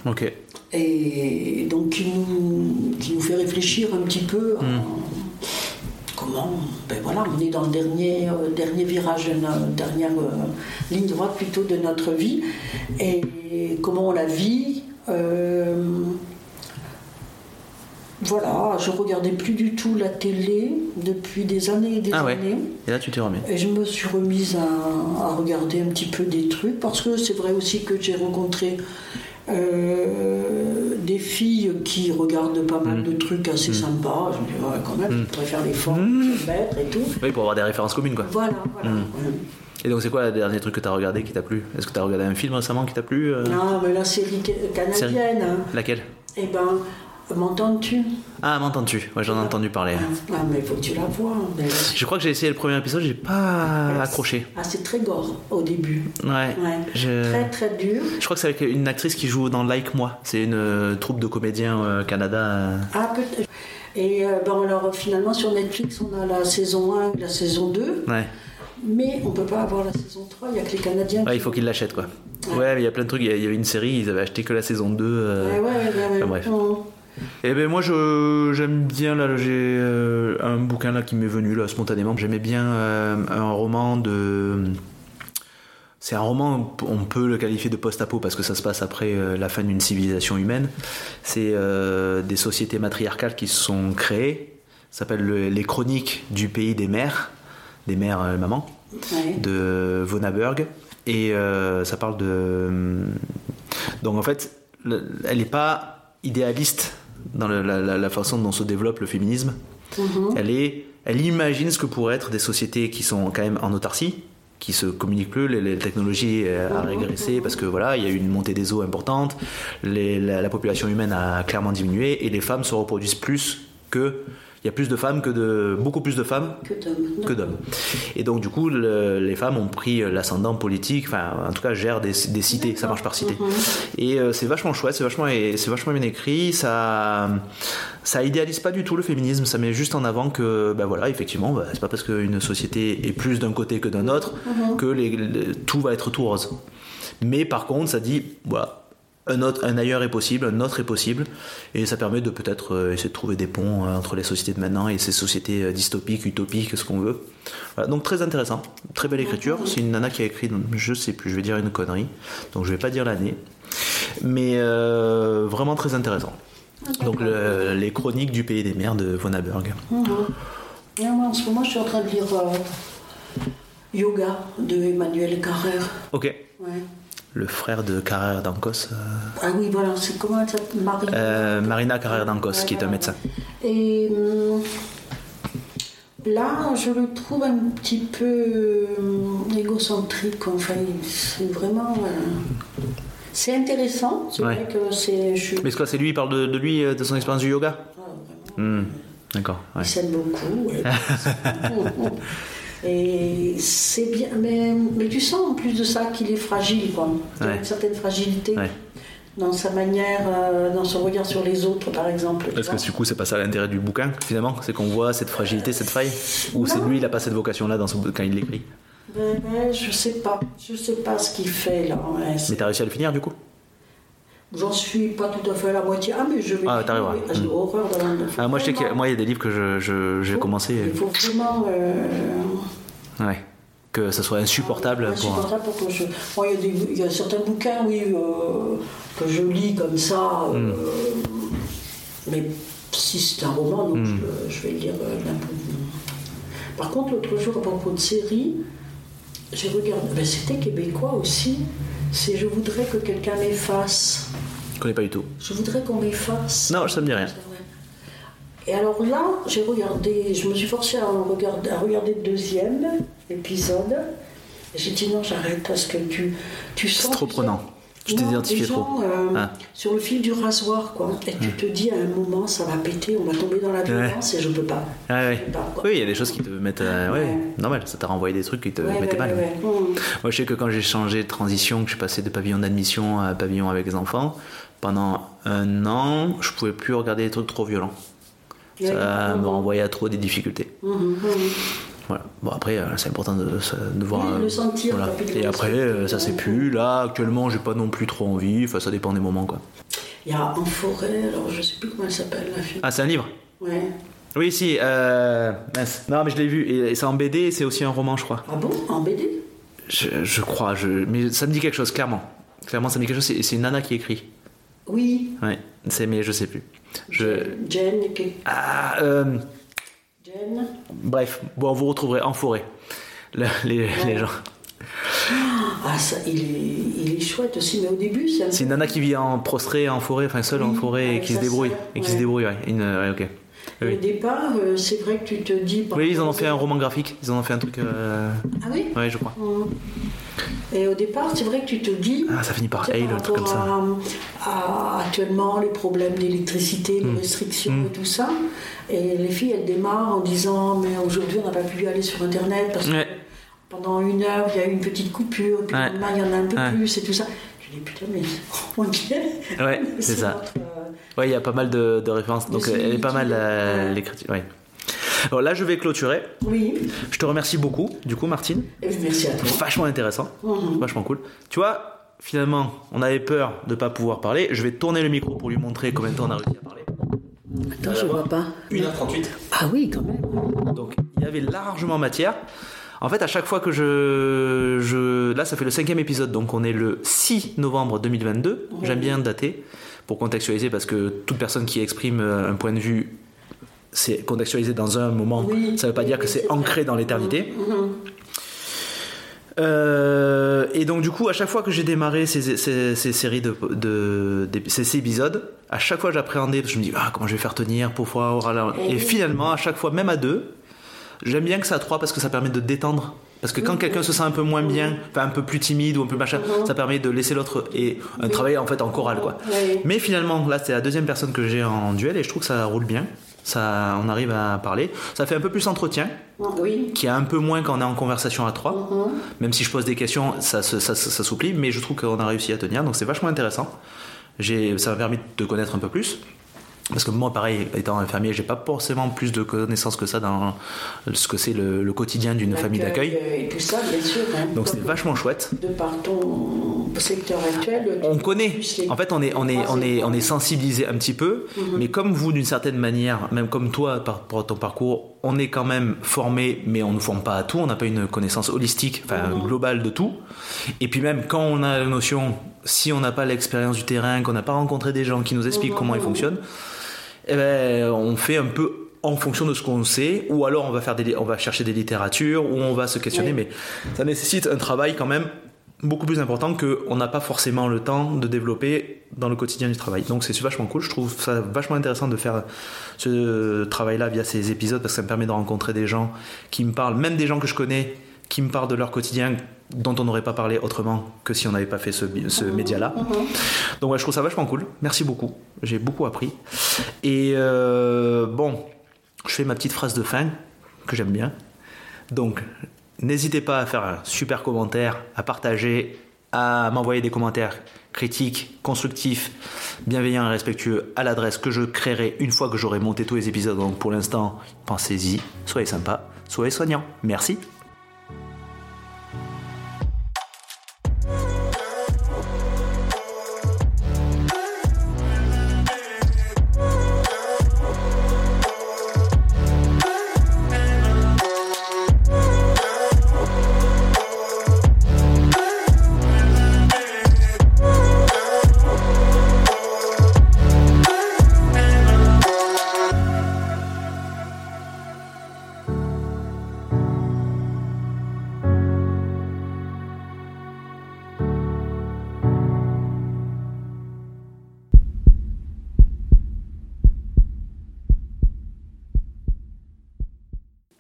mais- Ok. Et donc qui nous, qui nous fait réfléchir un petit peu à. Ben voilà, on est dans le dernier, euh, dernier virage, de no- dernière euh, ligne droite plutôt de notre vie, et comment on la vit. euh, voilà, je regardais plus du tout la télé depuis des années et des Ah ouais. années. Et là tu t'es remis. Et je me suis remise à, à regarder un petit peu des trucs parce que c'est vrai aussi que j'ai rencontré euh, des filles qui regardent pas Mm. mal de trucs assez sympas. Je me dis, ouais, quand même, je pourrais faire l'effort, se mettre et tout. Oui, pour avoir des références communes quoi. Voilà, voilà. Mm. Et donc c'est quoi le dernier truc que t'as regardé qui t'a plu? Est-ce que t'as regardé un film récemment qui t'a plu euh? Non, mais la série ca- canadienne, hein, Laquelle? Eh ben, m'entends-tu? Ah, m'entends-tu? Ouais, j'en ai entendu parler. Ah, mais il faut que tu la vois. Mais- Je crois que j'ai essayé le premier épisode, j'ai pas accroché. Ah, c'est très gore au début. Ouais. Ouais. Je... Très, très dur. je crois que c'est avec une actrice qui joue dans Like Moi. C'est une euh, troupe de comédiens euh, Canada. euh. Ah, peut-être. Et euh, bon, alors finalement, sur Netflix, on a la saison 1 et la saison 2. Ouais. Mais on peut pas avoir la saison 3, il n'y a que les Canadiens. Ouais, il faut qu'ils l'achètent quoi. Ouais, mais il y a plein de trucs. Il y avait une série, ils avaient acheté que la saison 2. euh, Ouais, ouais, ouais, ouais. enfin, bref. Eh ben moi je j'aime bien là j'ai euh, un bouquin là qui m'est venu là spontanément. J'aimais bien euh, un roman de c'est un roman on peut le qualifier de post-apo parce que ça se passe après euh, la fin d'une civilisation humaine. C'est des sociétés matriarcales qui se sont créées. Ça s'appelle le- les chroniques du pays des mères, des mères Ouais. de Vonaberg et ça parle de donc en fait le- elle n'est pas idéaliste dans la, la- la façon dont se développe le féminisme Mhm. elle est elle imagine ce que pourraient être des sociétés qui sont quand même en autarcie qui se communiquent plus, les, les technologies euh, a régressé parce que voilà, il y a eu une montée des eaux importante, les- la, la population humaine a clairement diminué et les femmes se reproduisent plus que il y a plus de femmes que de beaucoup plus de femmes Que d'hommes. que. Et donc du coup, le- les femmes ont pris l'ascendant politique, enfin en tout cas gèrent des, des cités, ça marche par cité. Et euh, c'est vachement chouette, c'est vachement, c'est vachement bien écrit, ça, ça idéalise pas du tout le féminisme, ça met juste en avant que, ben voilà, effectivement, bah, c'est pas parce qu'une société est plus d'un côté que d'un autre que les- les- tout va être tout rose. Mais par contre, ça dit, voilà, un, autre, un ailleurs est possible, un autre est possible, et ça permet de peut-être euh, essayer de trouver des ponts euh, entre les sociétés de maintenant et ces sociétés euh, dystopiques, utopiques, ce qu'on veut. Voilà, donc très intéressant, très belle écriture. C'est une nana qui a écrit, je sais plus, je vais dire une connerie, donc je vais pas dire l'année, mais euh, vraiment très intéressant. Donc le- les chroniques du pays des mers de Vonaberg. Mhm. Et moi, en ce moment, je suis en train de lire euh, Yoga de Emmanuel Carrère. Ok. Ouais. Le frère de Carrère d'Ancos, euh, Ah oui, voilà, c'est comment elle s'appelle Marie. euh, Marina Carrère d'Ancos, qui est un médecin. Et hum, là, je le trouve un petit peu hum, égocentrique. Enfin, c'est vraiment. euh, c'est intéressant. C'est Ouais. vrai que c'est. Je. Mais c'est quoi, c'est lui, il parle de, de lui, euh, de son expérience du yoga? Ah. Hmm, D'accord. ouais. Il s'aime beaucoup. Et c'est bien, mais, mais tu sens en plus de ça qu'il est fragile, quoi. Il y a une certaine fragilité Ouais. dans sa manière, euh, dans son regard sur les autres, par exemple. vois. que du coup, c'est pas ça l'intérêt du bouquin, finalement C'est qu'on voit cette fragilité, cette faille? Ou c'est lui, il a pas cette vocation-là dans son, quand il l'écrit? Ben, ben, je sais pas, je sais pas ce qu'il fait là. ouais, Mais t'as réussi à le finir, du coup? J'en suis pas tout à fait à la moitié. Ah, mais je vais. Ah, ouais. Ah, J'ai Mm. horreur de la. ah, Moi, je sais qu'il y a- moi, il y a des livres que je, je- j'ai Faut- commencé. Il faut vraiment. euh, Ouais. Que ça soit insupportable pour. insupportable pour que je. Moi, il y, a des- il y a certains bouquins, oui, euh, que je lis comme ça. euh, Mm. Mais si c'est un roman, donc Mm. je, je vais le lire euh. Par contre, l'autre jour, à propos de série, j'ai regardé. ben, C'était québécois aussi. C'est Je voudrais que quelqu'un m'efface. Je connais pas du tout. Je voudrais qu'on m'efface. Non, ça me dit rien. Et alors là, j'ai regardé, je me suis forcée à, regarder, à regarder le deuxième épisode. J'ai dit non, j'arrête parce que tu, tu sens. C'est trop tu prenant. les gens, trop. euh, Ah. Sur le fil du rasoir, quoi. Et tu te dis à un moment, ça va péter, on va tomber dans la violence et je peux pas. Ouais, ouais. Peux pas. Oui, il y a des choses qui te mettent. euh, ouais, Ouais. normal, ça t'a renvoyé des trucs qui te mettaient mal. Mmh. Moi, je sais que quand j'ai changé de transition, que je suis passé de pavillon d'admission à pavillon avec les enfants, pendant un an, je pouvais plus regarder des trucs trop violents. Ça me Mmh. renvoyait à trop des difficultés. Mmh, mmh. Voilà. Bon, après, euh, c'est important de, de voir. Oui, euh, le sentir, voilà. rapidement, Et après, euh, ça sentir. c'est plus. Là, actuellement, j'ai pas non plus trop envie. Enfin, ça dépend des moments, quoi. Il y a En forêt, alors je sais plus comment elle s'appelle la fille. Ah, c'est un livre Ouais. Oui, si. Euh... Non, mais je l'ai vu. Et, c'est en BD, c'est aussi un roman, je crois. Ah bon? En BD Je, je crois. Je... Mais ça me dit quelque chose, clairement. Clairement, ça me dit quelque chose. C'est une nana qui écrit. Oui. Ouais. C'est, mais je sais plus. Je. Jen, Ah, euh, Jen. bref, bon, vous retrouverez en forêt le- les, les gens. Ah, ça, il est, il est chouette aussi, mais au début, c'est un C'est une nana qui vit en prostrée, en forêt, enfin seule en Oui, forêt et avec qui se débrouille. Et qui se débrouille, ouais. Une, ouais, ok. Au Oui. départ, euh, c'est vrai que tu te dis. Oui, ils en ont fait un roman graphique. Ils en ont fait un truc. euh, Ah oui Ouais, je crois. Hum. Et au départ, c'est vrai que tu te dis. Ah, ça finit par Hale, un truc comme ça. À, à actuellement, les problèmes d'électricité, Hmm. les restrictions et tout ça. Et les filles, elles démarrent en disant Mais aujourd'hui, on n'a pas pu aller sur Internet parce que pendant une heure, il y a eu une petite coupure, et puis Ouais. le lendemain, il y en a un peu Ouais. plus et tout ça. Dis Putain, mais. Ouais, c'est ça. notre, euh, Ouais, il y a pas mal de, de références. Donc, Des elle est pas mal euh, l'écriture. Ouais. Alors là, je vais clôturer. Oui. Je te remercie beaucoup, du coup, Martine. Et merci à toi. Vachement intéressant. Vachement cool. Tu vois, finalement, on avait peur de ne pas pouvoir parler. Je vais tourner le micro pour lui montrer combien de temps on a réussi à parler. Attends, je vois pas. 1h38. Ah oui, quand même. Donc, il y avait largement matière. En fait, à chaque fois que je, je... Là, ça fait le cinquième épisode, donc on est le 6 novembre 2022. J'aime bien dater pour contextualiser parce que toute personne qui exprime euh, un point de vue, c'est contextualisé dans un moment. Oui, ça ne veut pas dire que c'est ancré dans l'éternité. Euh, et donc du coup, à chaque fois que j'ai démarré ces, ces- ces séries de, de- ces, ces épisodes, à chaque fois j'appréhendais, parce que je me dis ah, comment je vais faire tenir pour pouvoir. voilà. Et finalement, à chaque fois, même à deux, j'aime bien que ça à trois parce que ça permet de détendre. Parce que quand quelqu'un se sent un peu moins bien, enfin un peu plus timide ou un peu machin, ça permet de laisser l'autre et un travail en fait en chorale quoi. Mais finalement, là c'est la deuxième personne que j'ai en duel et je trouve que ça roule bien. Ça, on arrive à parler. Ça fait un peu plus entretien Oui. qui est un peu moins quand on est en conversation à trois. Même si je pose des questions, ça, ça, ça, s'oublie, mais je trouve qu'on a réussi à tenir, donc c'est vachement intéressant. Ça m'a permis de te connaître un peu plus. Parce que moi, pareil, étant infirmier, j'ai pas forcément plus de connaissances que ça dans ce que c'est le, le quotidien d'une famille d'accueil. Et tout ça, bien sûr. hein. Donc c'est vachement chouette. De par ton secteur actuel. tu On connaît. En fait, on est, on est, on est, on est sensibilisé un petit peu, mais comme vous, d'une certaine manière, même comme toi, par ton parcours, on est quand même formé, mais on ne forme pas à tout. On n'a pas une connaissance holistique, enfin globale de tout. Et puis même quand on a la notion, si on n'a pas l'expérience du terrain, qu'on n'a pas rencontré des gens qui nous expliquent comment ils fonctionnent, eh ben, on fait un peu en fonction de ce qu'on sait, ou alors on va faire des, on va chercher des littératures, ou on va se questionner, Oui. mais ça nécessite un travail quand même beaucoup plus important que on n'a pas forcément le temps de développer dans le quotidien du travail. Donc c'est vachement cool, je trouve ça vachement intéressant de faire ce travail-là via ces épisodes parce que ça me permet de rencontrer des gens qui me parlent, même des gens que je connais, qui me parlent de leur quotidien dont on n'aurait pas parlé autrement que si on n'avait pas fait ce, ce média-là. Donc ouais, je trouve ça vachement cool. Merci beaucoup. J'ai beaucoup appris. Et euh, bon, je fais ma petite phrase de fin que j'aime bien. Donc, n'hésitez pas à faire un super commentaire, à partager, à m'envoyer des commentaires critiques, constructifs, bienveillants et respectueux à l'adresse que je créerai une fois que j'aurai monté tous les épisodes. Donc pour l'instant, pensez-y, soyez sympa, soyez soignants. Merci.